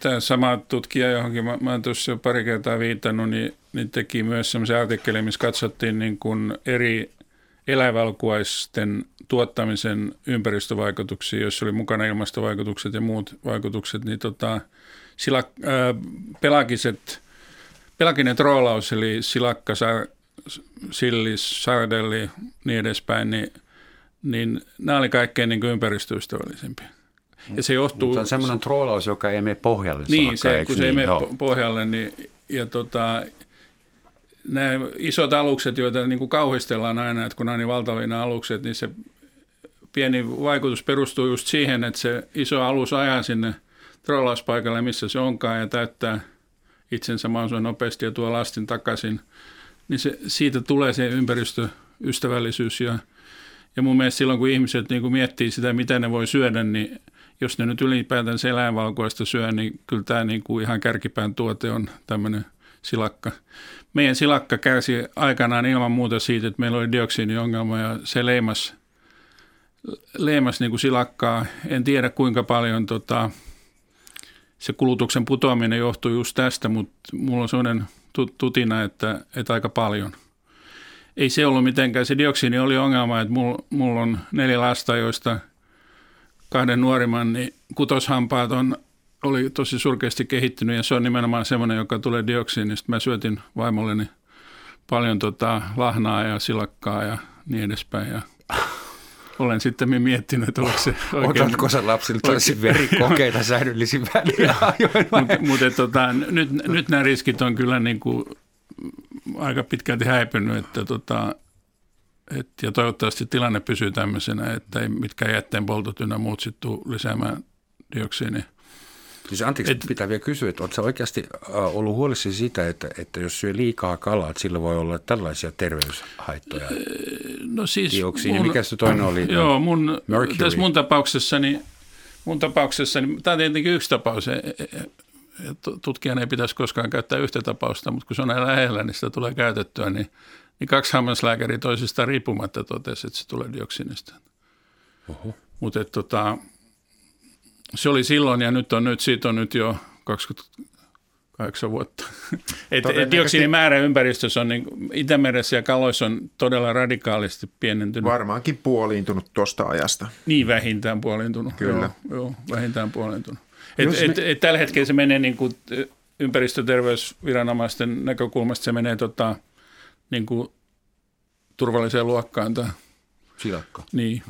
Tämä sama tutkija, johonkin mä, mä olen tuossa jo pari kertaa viitannut, niin, niin teki myös sellaisen artikkelin, missä katsottiin niin kuin eri eläinvalkuaisten tuottamisen ympäristövaikutuksia, joissa oli mukana ilmastovaikutukset ja muut vaikutukset, niin tota, sila, ää, pelagiset, pelaginen troolaus, eli silakka, sar, sillis, sardelli, niin edespäin, niin, niin nämä oli kaikkein niin ympäristöystävällisempiä. Ja se johtuu... Mutta on semmoinen troolaus, joka ei mene pohjalle. Niin, se, kun se niin? ei mene no. pohjalle, niin ja tota, nämä isot alukset, joita niin kuin kauhistellaan aina, että kun on niin valtavia nämä alukset, niin se pieni vaikutus perustuu just siihen, että se iso alus ajaa sinne trollauspaikalle, missä se onkaan, ja täyttää itsensä mahdollisimman nopeasti ja tuo lastin takaisin. Niin se, siitä tulee se ympäristöystävällisyys. Ja, ja mun mielestä silloin, kun ihmiset niin kuin miettii sitä, mitä ne voi syödä, niin jos ne nyt ylipäätään se eläinvalkoista syö, niin kyllä tämä niin kuin ihan kärkipään tuote on tämmöinen silakka. Meidän silakka kärsi aikanaan ilman muuta siitä, että meillä oli dioksiiniongelma ja se leimas, leimas niin kuin silakkaa. En tiedä kuinka paljon tota, se kulutuksen putoaminen johtuu just tästä, mutta mulla on sellainen tutina, että, että aika paljon. Ei se ollut mitenkään, se dioksiini oli ongelma, että mulla, mulla on neljä lasta, joista kahden nuorimman, niin kutoshampaat on, oli tosi surkeasti kehittynyt ja se on nimenomaan semmoinen, joka tulee dioksiinista. Mä syötin vaimolleni paljon tota lahnaa ja silakkaa ja niin edespäin ja olen sitten miettinyt, että onko se oikein... Otatko sä lapsilta oikein... verikokeita säännöllisin väliä Mutta mut, tota, nyt, nyt nämä riskit on kyllä niin kuin aika pitkälti häipynyt, että tota, et, ja toivottavasti tilanne pysyy tämmöisenä, että ei mitkään jätteen poltot ynnä muut sitten lisäämään dioksiinia. Siis anteeksi, et, pitää vielä kysyä, että oletko oikeasti ollut huolissasi siitä, että, että jos syö liikaa kalaa, että sillä voi olla tällaisia terveyshaittoja? No siis... Dioksiini, mikä se toinen oli? Joo, mun, tässä mun tapauksessani, mun tapauksessani, tämä on tietenkin yksi tapaus, e, e, e, tutkijan ei pitäisi koskaan käyttää yhtä tapausta, mutta kun se on näin lähellä, niin sitä tulee käytettyä, niin, niin kaksi hammaslääkäriä toisistaan riippumatta totesi, että se tulee dioksinista. Mutta tota, se oli silloin ja nyt on nyt, siitä on nyt jo 28 vuotta. Et, et määrä ympäristössä on, niin, Itämeressä ja kaloissa on todella radikaalisti pienentynyt. Varmaankin puoliintunut tuosta ajasta. Niin, vähintään puoliintunut. Kyllä. Joo, joo vähintään puoliintunut. Et, me... et, et, tällä hetkellä se menee niin kuin ympäristöterveysviranomaisten näkökulmasta, se menee tota, niin kuin turvalliseen luokkaan tämä Silakka. Niin.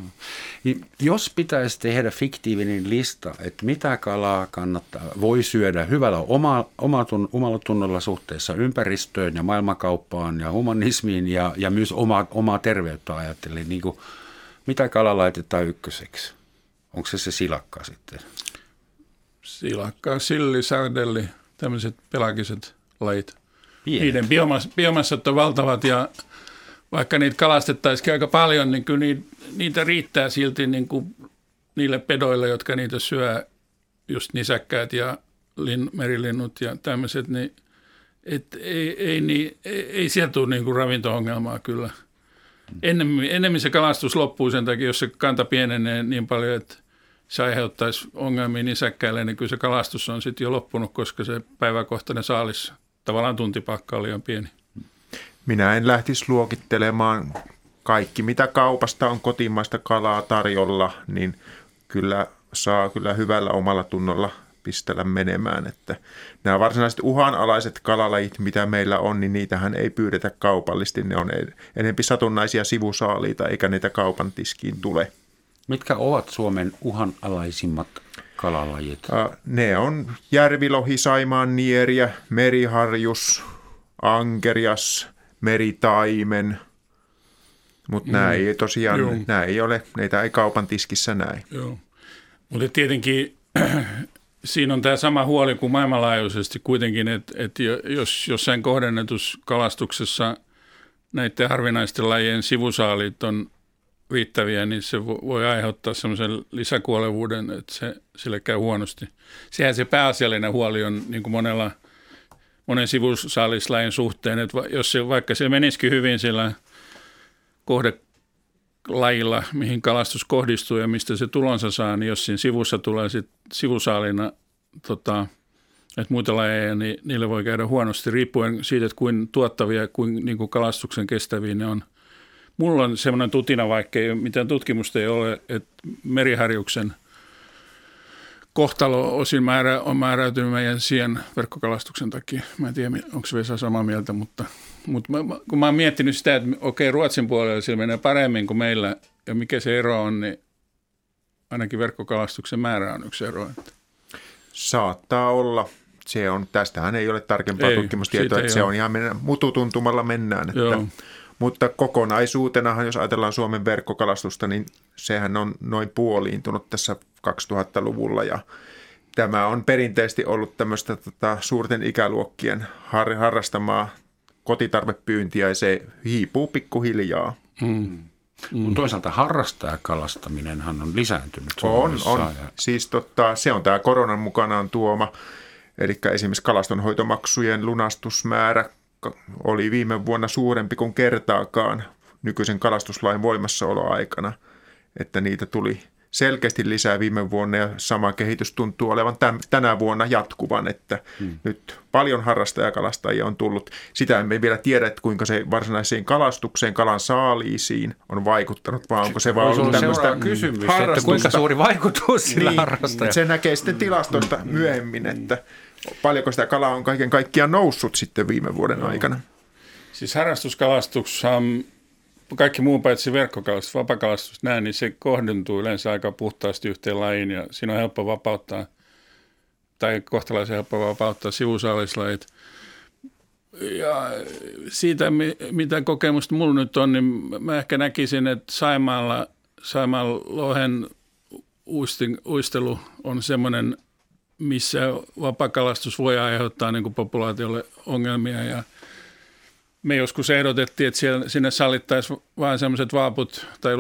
niin. Jos pitäisi tehdä fiktiivinen lista, että mitä kalaa kannattaa, voi syödä hyvällä oma, omalla tunnolla suhteessa ympäristöön ja maailmankauppaan ja humanismiin ja, ja myös oma, omaa terveyttä ajatellen, niin kuin, mitä kala laitetaan ykköseksi? Onko se se silakka sitten? Silakka, silli, sardelli, tämmöiset pelagiset lajit. Pienet. Niiden biomassat on valtavat ja vaikka niitä kalastettaisiin aika paljon, niin kyllä niitä, niitä riittää silti niin kuin niille pedoille, jotka niitä syö, just nisäkkäät ja lin, merilinnut ja tämmöiset, niin et ei, ei, niin, ei, ei sieltä tule niin kuin ravinto-ongelmaa kyllä. Ennemmin, ennemmin se kalastus loppuu sen takia, jos se kanta pienenee niin paljon, että se aiheuttaisi ongelmia nisäkkäille, niin kyllä se kalastus on sitten jo loppunut, koska se päiväkohtainen saalis, tavallaan tuntipakka oli liian pieni. Minä en lähtisi luokittelemaan kaikki, mitä kaupasta on kotimaista kalaa tarjolla, niin kyllä saa kyllä hyvällä omalla tunnolla pistellä menemään. Että nämä varsinaiset uhanalaiset kalalajit, mitä meillä on, niin niitähän ei pyydetä kaupallisesti. Ne on enempi satunnaisia sivusaaliita, eikä niitä kaupan tiskiin tule. Mitkä ovat Suomen uhanalaisimmat kalalajit? Ne on järvilohi, saimaan nieriä, meriharjus, ankerias, meritaimen, mutta mm. nämä ei tosiaan, Joo. nämä ei ole, neitä ei kaupan tiskissä näin. Joo, mutta tietenkin siinä on tämä sama huoli kuin maailmanlaajuisesti kuitenkin, että, että jos jossain kohdennetussa kalastuksessa näiden harvinaisten lajien sivusaalit on riittäviä, niin se voi aiheuttaa semmoisen lisäkuolevuuden, että se, sille käy huonosti. Sehän se pääasiallinen huoli on niin kuin monella, monen sivusaalislajin suhteen, että jos se, vaikka se menisikin hyvin sillä kohdelajilla, mihin kalastus kohdistuu ja mistä se tulonsa saa, niin jos siinä sivussa tulee sit sivusaalina tota, että muita lajeja, niin niille voi käydä huonosti riippuen siitä, että kuin tuottavia ja kuin, niin kuin kalastuksen kestäviä ne on – mulla on semmoinen tutina, vaikka ei mitään tutkimusta ei ole, että meriharjuksen kohtalo osin määrä, on määräytynyt meidän sien verkkokalastuksen takia. Mä en tiedä, onko Vesa samaa mieltä, mutta, mutta mä, kun mä oon miettinyt sitä, että okei, Ruotsin puolella sillä menee paremmin kuin meillä, ja mikä se ero on, niin ainakin verkkokalastuksen määrä on yksi ero. Että. Saattaa olla. Se on, tästähän ei ole tarkempaa ei, tutkimustietoa, että se on ihan mennä, mututuntumalla mennään. Että Joo. Mutta kokonaisuutenahan, jos ajatellaan Suomen verkkokalastusta, niin sehän on noin puoliintunut tässä 2000-luvulla ja tämä on perinteisesti ollut tämmöistä tota, suurten ikäluokkien har, harrastamaa kotitarvepyyntiä ja se hiipuu pikkuhiljaa. Mm. Mm. Toisaalta harrastajakalastaminenhan on lisääntynyt On, on. Ja... Siis tota, se on tämä koronan mukanaan tuoma, eli esimerkiksi kalastonhoitomaksujen lunastusmäärä oli viime vuonna suurempi kuin kertaakaan nykyisen kalastuslain voimassaoloaikana, että niitä tuli selkeästi lisää viime vuonna ja sama kehitys tuntuu olevan tämän, tänä vuonna jatkuvan, että hmm. nyt paljon harrastajakalastajia on tullut. Sitä emme vielä tiedä, että kuinka se varsinaiseen kalastukseen, kalan saaliisiin on vaikuttanut, vaan onko se vaan ollut tämmöistä kysymys, että kuinka suuri vaikutus sillä niin, harrastaja. Se näkee sitten tilastoista myöhemmin, että paljonko sitä kalaa on kaiken kaikkiaan noussut sitten viime vuoden no. aikana. Siis harrastuskalastus, kaikki muu paitsi verkkokalastus, vapakalastus, näin, niin se kohdentuu yleensä aika puhtaasti yhteen lajiin ja siinä on helppo vapauttaa, tai kohtalaisen helppo vapauttaa sivusaalislajit. Ja siitä, mitä kokemusta mulla nyt on, niin mä ehkä näkisin, että Saimaalla, Saimaan lohen uistin, uistelu on semmoinen missä vapakalastus voi aiheuttaa niin kuin populaatiolle ongelmia ja me joskus ehdotettiin, että siellä, sinne sallittaisiin vain sellaiset vaaput tai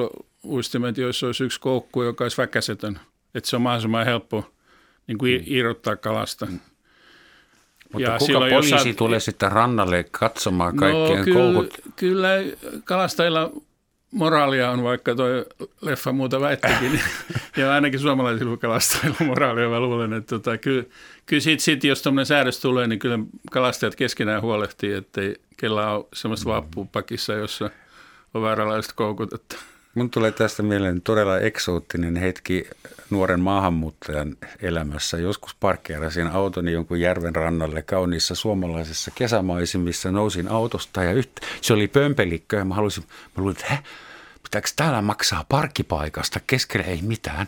uistimet, joissa olisi yksi koukku, joka olisi väkäsetön. Että se on mahdollisimman helppo niin kuin mm. irrottaa kalasta. Mm. Mutta ja kuka silloin, poliisi jos tulee sitten rannalle katsomaan kaikkien no, kyllä, koukut? Kyllä kalastajilla moraalia on, vaikka tuo leffa muuta väittikin, ja ainakin suomalaisilla kalastajilla moraalia mä luulen, että tota, kyllä, kyllä sit, sit, jos tuommoinen säädös tulee, niin kyllä kalastajat keskenään huolehtii, ettei kellä ole semmoista vappupakissa, jossa on vääränlaista koukut. Että. Mun tulee tästä mieleen todella eksoottinen hetki nuoren maahanmuuttajan elämässä. Joskus parkkeerasin autoni jonkun järven rannalle kauniissa suomalaisessa kesämaisemissa. Nousin autosta ja yhtä, se oli pömpelikkö ja mä halusin, mä luulin, että hä, pitääkö täällä maksaa parkkipaikasta? Keskellä ei mitään.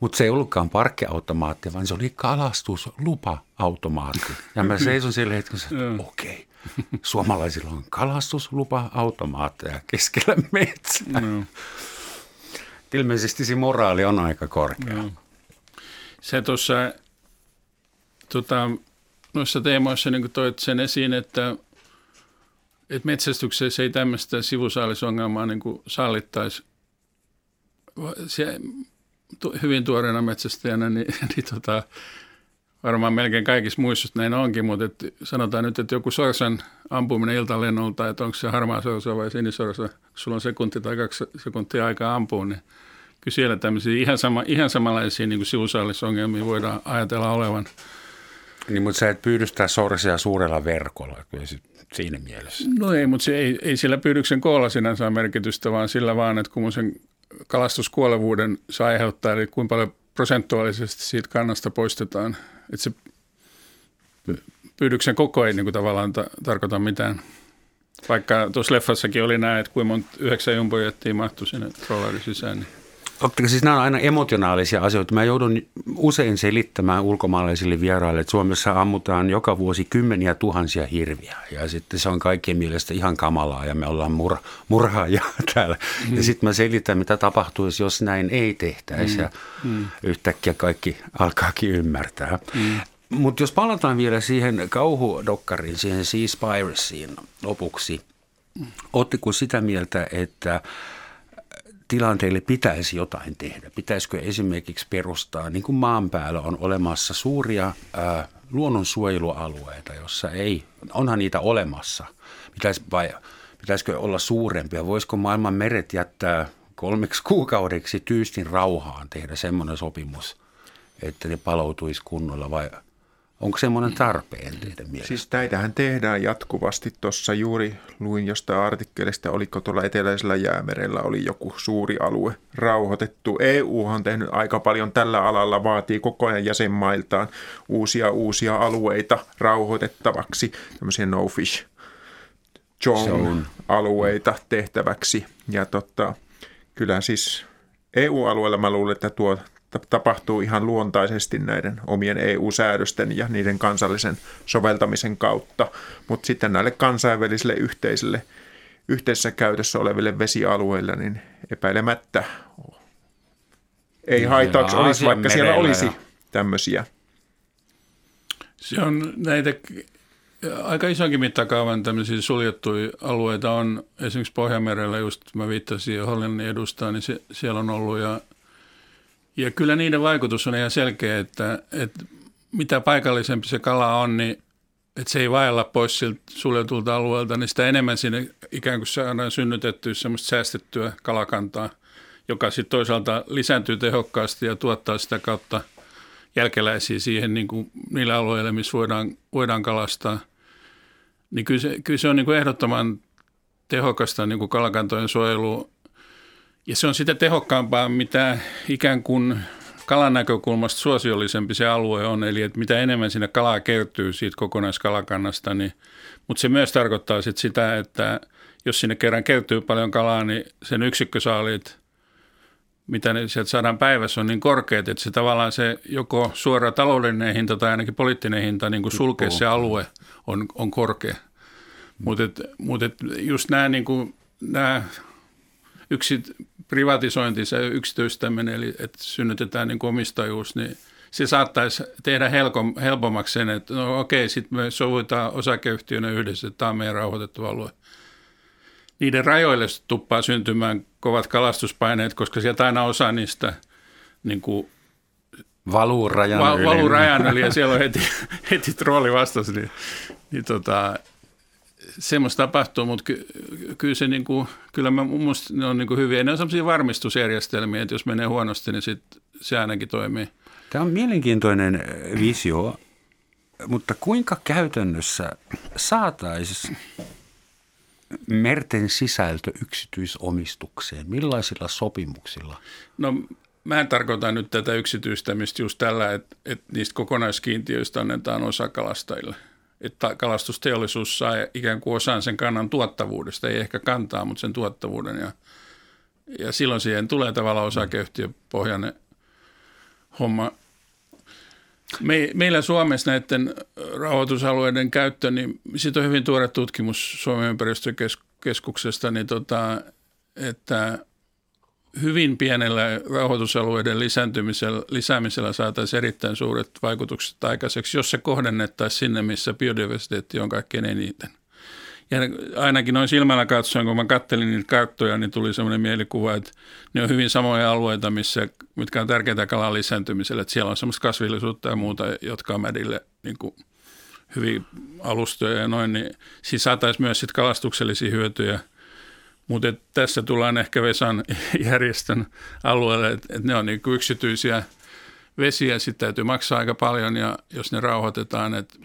Mutta se ei ollutkaan parkkiautomaatti, vaan se oli kalastuslupa-automaatti. Ja mä seison sille hetkellä, että okei. Okay Suomalaisilla on kalastuslupa-automaatteja keskellä metsää. No. Ilmeisesti se moraali on aika korkea. No. Se tuossa tota, noissa teemoissa niin toit sen esiin, että, että metsästyksessä ei tämmöistä sivusaalisongelmaa niin sallittaisi. Se, hyvin tuoreena metsästäjänä, niin, niin tota, varmaan melkein kaikissa muissa näin onkin, mutta et sanotaan nyt, että joku sorsan ampuminen iltalennolta, että onko se harmaa sorsa vai sinisorsa, kun sulla on sekunti tai kaksi sekuntia aikaa ampua, niin kyllä siellä tämmöisiä ihan, sama, ihan samanlaisia niin sivusaallisongelmia voidaan ajatella olevan. Niin, mutta sä et pyydystää sorsia suurella verkolla, kyllä siinä mielessä. No ei, mutta se ei, ei sillä pyydyksen koolla sinänsä ole merkitystä, vaan sillä vaan, että kun sen kalastuskuolevuuden se aiheuttaa, eli kuinka paljon prosentuaalisesti siitä kannasta poistetaan – että se pyydyksen koko ei niin kuin tavallaan ta- tarkoita mitään. Vaikka tuossa leffassakin oli näin, että kuinka monta yhdeksän jumbojettia mahtui sinne trollarin sisään. Niin. Oletteko siis nämä on aina emotionaalisia asioita. Mä joudun usein selittämään ulkomaalaisille vieraille, että Suomessa ammutaan joka vuosi kymmeniä tuhansia hirviä. Ja sitten se on kaikkien mielestä ihan kamalaa ja me ollaan mur- murhaajia täällä. Mm. Ja sitten mä selitän, mitä tapahtuisi, jos näin ei tehtäisi. Mm. Ja mm. yhtäkkiä kaikki alkaakin ymmärtää. Mm. Mutta jos palataan vielä siihen kauhudokkariin, siihen Seaspiracyin lopuksi. Oletteko sitä mieltä, että tilanteille pitäisi jotain tehdä? Pitäisikö esimerkiksi perustaa, niin kuin maan päällä on olemassa suuria ää, luonnonsuojelualueita, jossa ei, onhan niitä olemassa, Pitäis, vai pitäisikö olla suurempia? Voisiko maailman meret jättää kolmeksi kuukaudeksi tyystin rauhaan tehdä semmoinen sopimus, että ne paloutuisi kunnolla vai – Onko semmoinen tarpeen teidän mielestä? Siis näitähän tehdään jatkuvasti. Tuossa juuri luin jostain artikkelista, oliko tuolla eteläisellä jäämerellä oli joku suuri alue rauhoitettu. EU on tehnyt aika paljon tällä alalla, vaatii koko ajan jäsenmailtaan uusia uusia alueita rauhoitettavaksi, tämmöisiä no fish zone-alueita tehtäväksi. Ja totta, kyllä siis EU-alueella mä luulen, että tuo tapahtuu ihan luontaisesti näiden omien EU-säädösten ja niiden kansallisen soveltamisen kautta, mutta sitten näille kansainvälisille yhteisille yhteisessä käytössä oleville vesialueille, niin epäilemättä ei haitaaksi olisi, vaikka siellä olisi ja... tämmöisiä. Se on näitä aika isonkin mittakaavan tämmöisiä suljettuja alueita on esimerkiksi Pohjanmerellä, just mä viittasin Hollannin edustaan, niin se, siellä on ollut ja ja kyllä niiden vaikutus on ihan selkeä, että, että mitä paikallisempi se kala on, niin että se ei vaella pois siltä suljetulta alueelta, niin sitä enemmän sinne ikään kuin saadaan synnytettyä semmoista säästettyä kalakantaa, joka sitten toisaalta lisääntyy tehokkaasti ja tuottaa sitä kautta jälkeläisiä siihen niin kuin niille alueille, missä voidaan, voidaan kalastaa. Niin kyllä se, kyllä se on niin kuin ehdottoman tehokasta niin kuin kalakantojen suojelu ja se on sitä tehokkaampaa, mitä ikään kuin kalan näkökulmasta suosiollisempi se alue on, eli että mitä enemmän siinä kalaa kertyy siitä kokonaiskalakannasta, niin, mutta se myös tarkoittaa sit sitä, että jos sinne kerran kertyy paljon kalaa, niin sen yksikkösaalit, mitä ne sieltä saadaan päivässä, on niin korkeat, että se tavallaan se joko suora taloudellinen hinta tai ainakin poliittinen hinta niin kuin sulkea se alue on, on korkea. Mutta mut just nämä, niin kuin, yksi privatisointi, se yksityistäminen, eli että synnytetään niin omistajuus, niin se saattaisi tehdä helpommaksi sen, että no okei, sitten me sovitaan osakeyhtiönä yhdessä, että tämä on meidän rauhoitettu alue. Niiden rajoille tuppaa syntymään kovat kalastuspaineet, koska sieltä aina osa niistä niin kuin valuu rajan va, yli. Valuu rajan yli ja siellä on heti, heti trooli vastassa, niin, niin tota, semmoista tapahtuu, mutta ky, kyllä se niin kuin, kyllä mä, mun ne on niin kuin hyviä. Ne on sellaisia varmistusjärjestelmiä, että jos menee huonosti, niin sit se ainakin toimii. Tämä on mielenkiintoinen äh, visio, mutta kuinka käytännössä saataisiin merten sisältö yksityisomistukseen? Millaisilla sopimuksilla? No mä en tarkoita nyt tätä yksityistämistä just tällä, että, että niistä kokonaiskiintiöistä annetaan osa kalastajille – että kalastusteollisuus saa ikään kuin osan sen kannan tuottavuudesta, ei ehkä kantaa, mutta sen tuottavuuden. Ja, ja silloin siihen tulee tavallaan osakeyhtiöpohjainen homma. Me, meillä Suomessa näiden rahoitusalueiden käyttö, niin siitä on hyvin tuore tutkimus Suomen ympäristökeskuksesta, niin tota, että hyvin pienellä rahoitusalueiden lisääntymisellä, lisäämisellä saataisiin erittäin suuret vaikutukset aikaiseksi, jos se kohdennettaisiin sinne, missä biodiversiteetti on kaikkein eniten. Ja ainakin noin silmällä katsoen, kun mä kattelin niitä karttoja, niin tuli semmoinen mielikuva, että ne on hyvin samoja alueita, missä, mitkä on tärkeitä kalan lisääntymiselle. Että siellä on semmoista kasvillisuutta ja muuta, jotka on mädille niin kuin hyvin alustoja ja noin, niin siis saataisiin myös sit kalastuksellisia hyötyjä – mutta tässä tullaan ehkä Vesan järjestön alueelle, että et ne on niin yksityisiä vesiä, sitten täytyy maksaa aika paljon ja jos ne rauhoitetaan. Et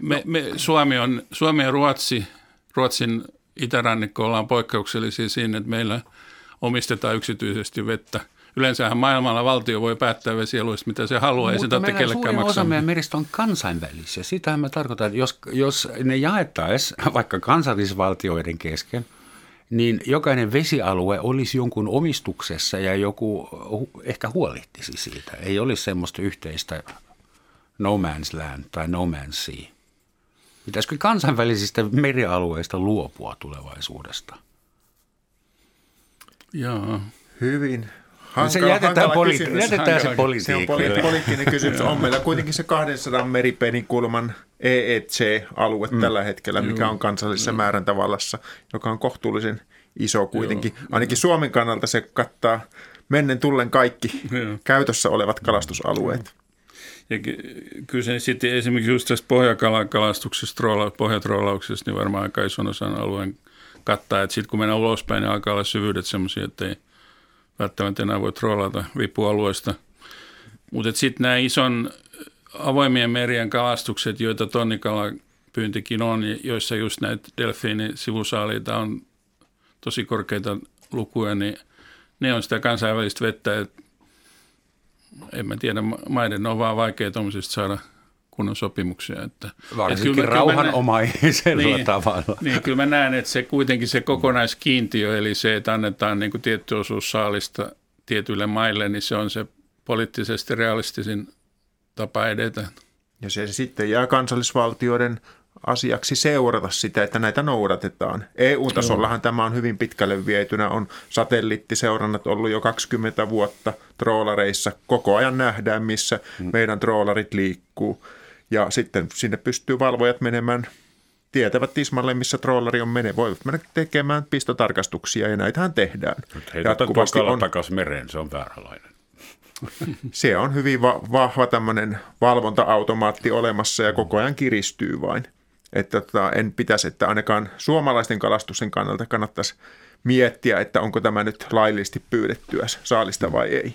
me, me, Suomi, on, Suomi ja Ruotsi, Ruotsin itärannikko ollaan poikkeuksellisia siinä, että meillä omistetaan yksityisesti vettä. Yleensähän maailmalla valtio voi päättää vesialueista, mitä se haluaa, Mutta ei se tarvitse kellekään maksaa. osa meidän meristä on kansainvälisiä. Sitähän mä tarkoitan, että jos, jos ne jaettaisiin vaikka kansallisvaltioiden kesken – niin jokainen vesialue olisi jonkun omistuksessa ja joku ehkä huolehtisi siitä. Ei olisi semmoista yhteistä no man's land tai no man's sea. Pitäisikö kansainvälisistä merialueista luopua tulevaisuudesta? Joo. Hyvin hankala, se jätetään, poli- kysymys. jätetään se. Se on poli- poliittinen kysymys. On meillä kuitenkin se 200 meripenin kulman EEC-alue mm. tällä hetkellä, mikä on kansallisessa määräntävallassa, joka on kohtuullisen iso kuitenkin. Joo. Ainakin Suomen kannalta se kattaa mennen tullen kaikki Joo. käytössä olevat kalastusalueet. Ja ky- kyllä se sitten esimerkiksi just tästä pohjakalakalastuksesta, troola, pohjatroolauksesta, niin varmaan aika ison osan alueen kattaa. Että sitten kun mennään ulospäin, niin alkaa olla syvyydet semmoisia, että ei välttämättä enää voi troolata vipualueesta. Mutta sitten nämä ison avoimien merien kalastukset, joita tonnikalapyyntikin on, joissa just näitä delfiinin sivusaaliita on tosi korkeita lukuja, niin ne on sitä kansainvälistä vettä, että en mä tiedä, ma- maiden on vaan vaikea saada kunnon sopimuksia. Että, Varsinkin että kyllä rauhanomaisella Niin. tavalla. Niin, kyllä mä näen, että se kuitenkin se kokonaiskiintiö, eli se, että annetaan niin kuin tietty osuus saalista tietyille maille, niin se on se poliittisesti realistisin tapa edetä. Ja se sitten jää kansallisvaltioiden asiaksi seurata sitä, että näitä noudatetaan. EU-tasollahan tämä on hyvin pitkälle vietynä. On satelliittiseurannat ollut jo 20 vuotta troolareissa. Koko ajan nähdään, missä meidän troolarit liikkuu. Ja sitten sinne pystyy valvojat menemään, tietävät tismalle, missä troolari on mene. Voivat mennä tekemään pistotarkastuksia ja näitähän tehdään. Heitetään tuo kala takaisin mereen, se on vääränlainen. se on hyvin va- vahva tämmöinen valvonta-automaatti olemassa ja koko ajan kiristyy vain. Että tota, en pitäisi, että ainakaan suomalaisten kalastuksen kannalta kannattaisi miettiä, että onko tämä nyt laillisesti pyydettyä saalista vai ei.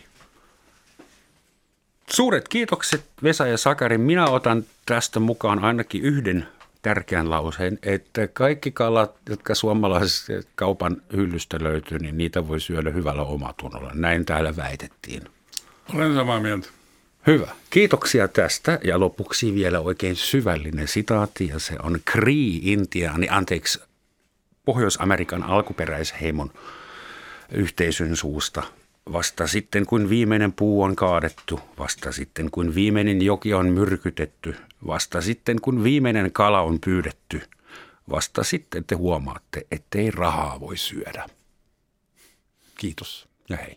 Suuret kiitokset Vesa ja Sakari. Minä otan tästä mukaan ainakin yhden tärkeän lauseen, että kaikki kalat, jotka suomalaisesta kaupan hyllystä löytyy, niin niitä voi syödä hyvällä omatunnolla. Näin täällä väitettiin. Olen samaa mieltä. Hyvä. Kiitoksia tästä. Ja lopuksi vielä oikein syvällinen sitaatti, ja se on Cree-intiaani, anteeksi, Pohjois-Amerikan alkuperäisheimon yhteisön suusta. Vasta sitten, kun viimeinen puu on kaadettu, vasta sitten, kun viimeinen joki on myrkytetty, vasta sitten, kun viimeinen kala on pyydetty, vasta sitten te huomaatte, ettei rahaa voi syödä. Kiitos ja hei.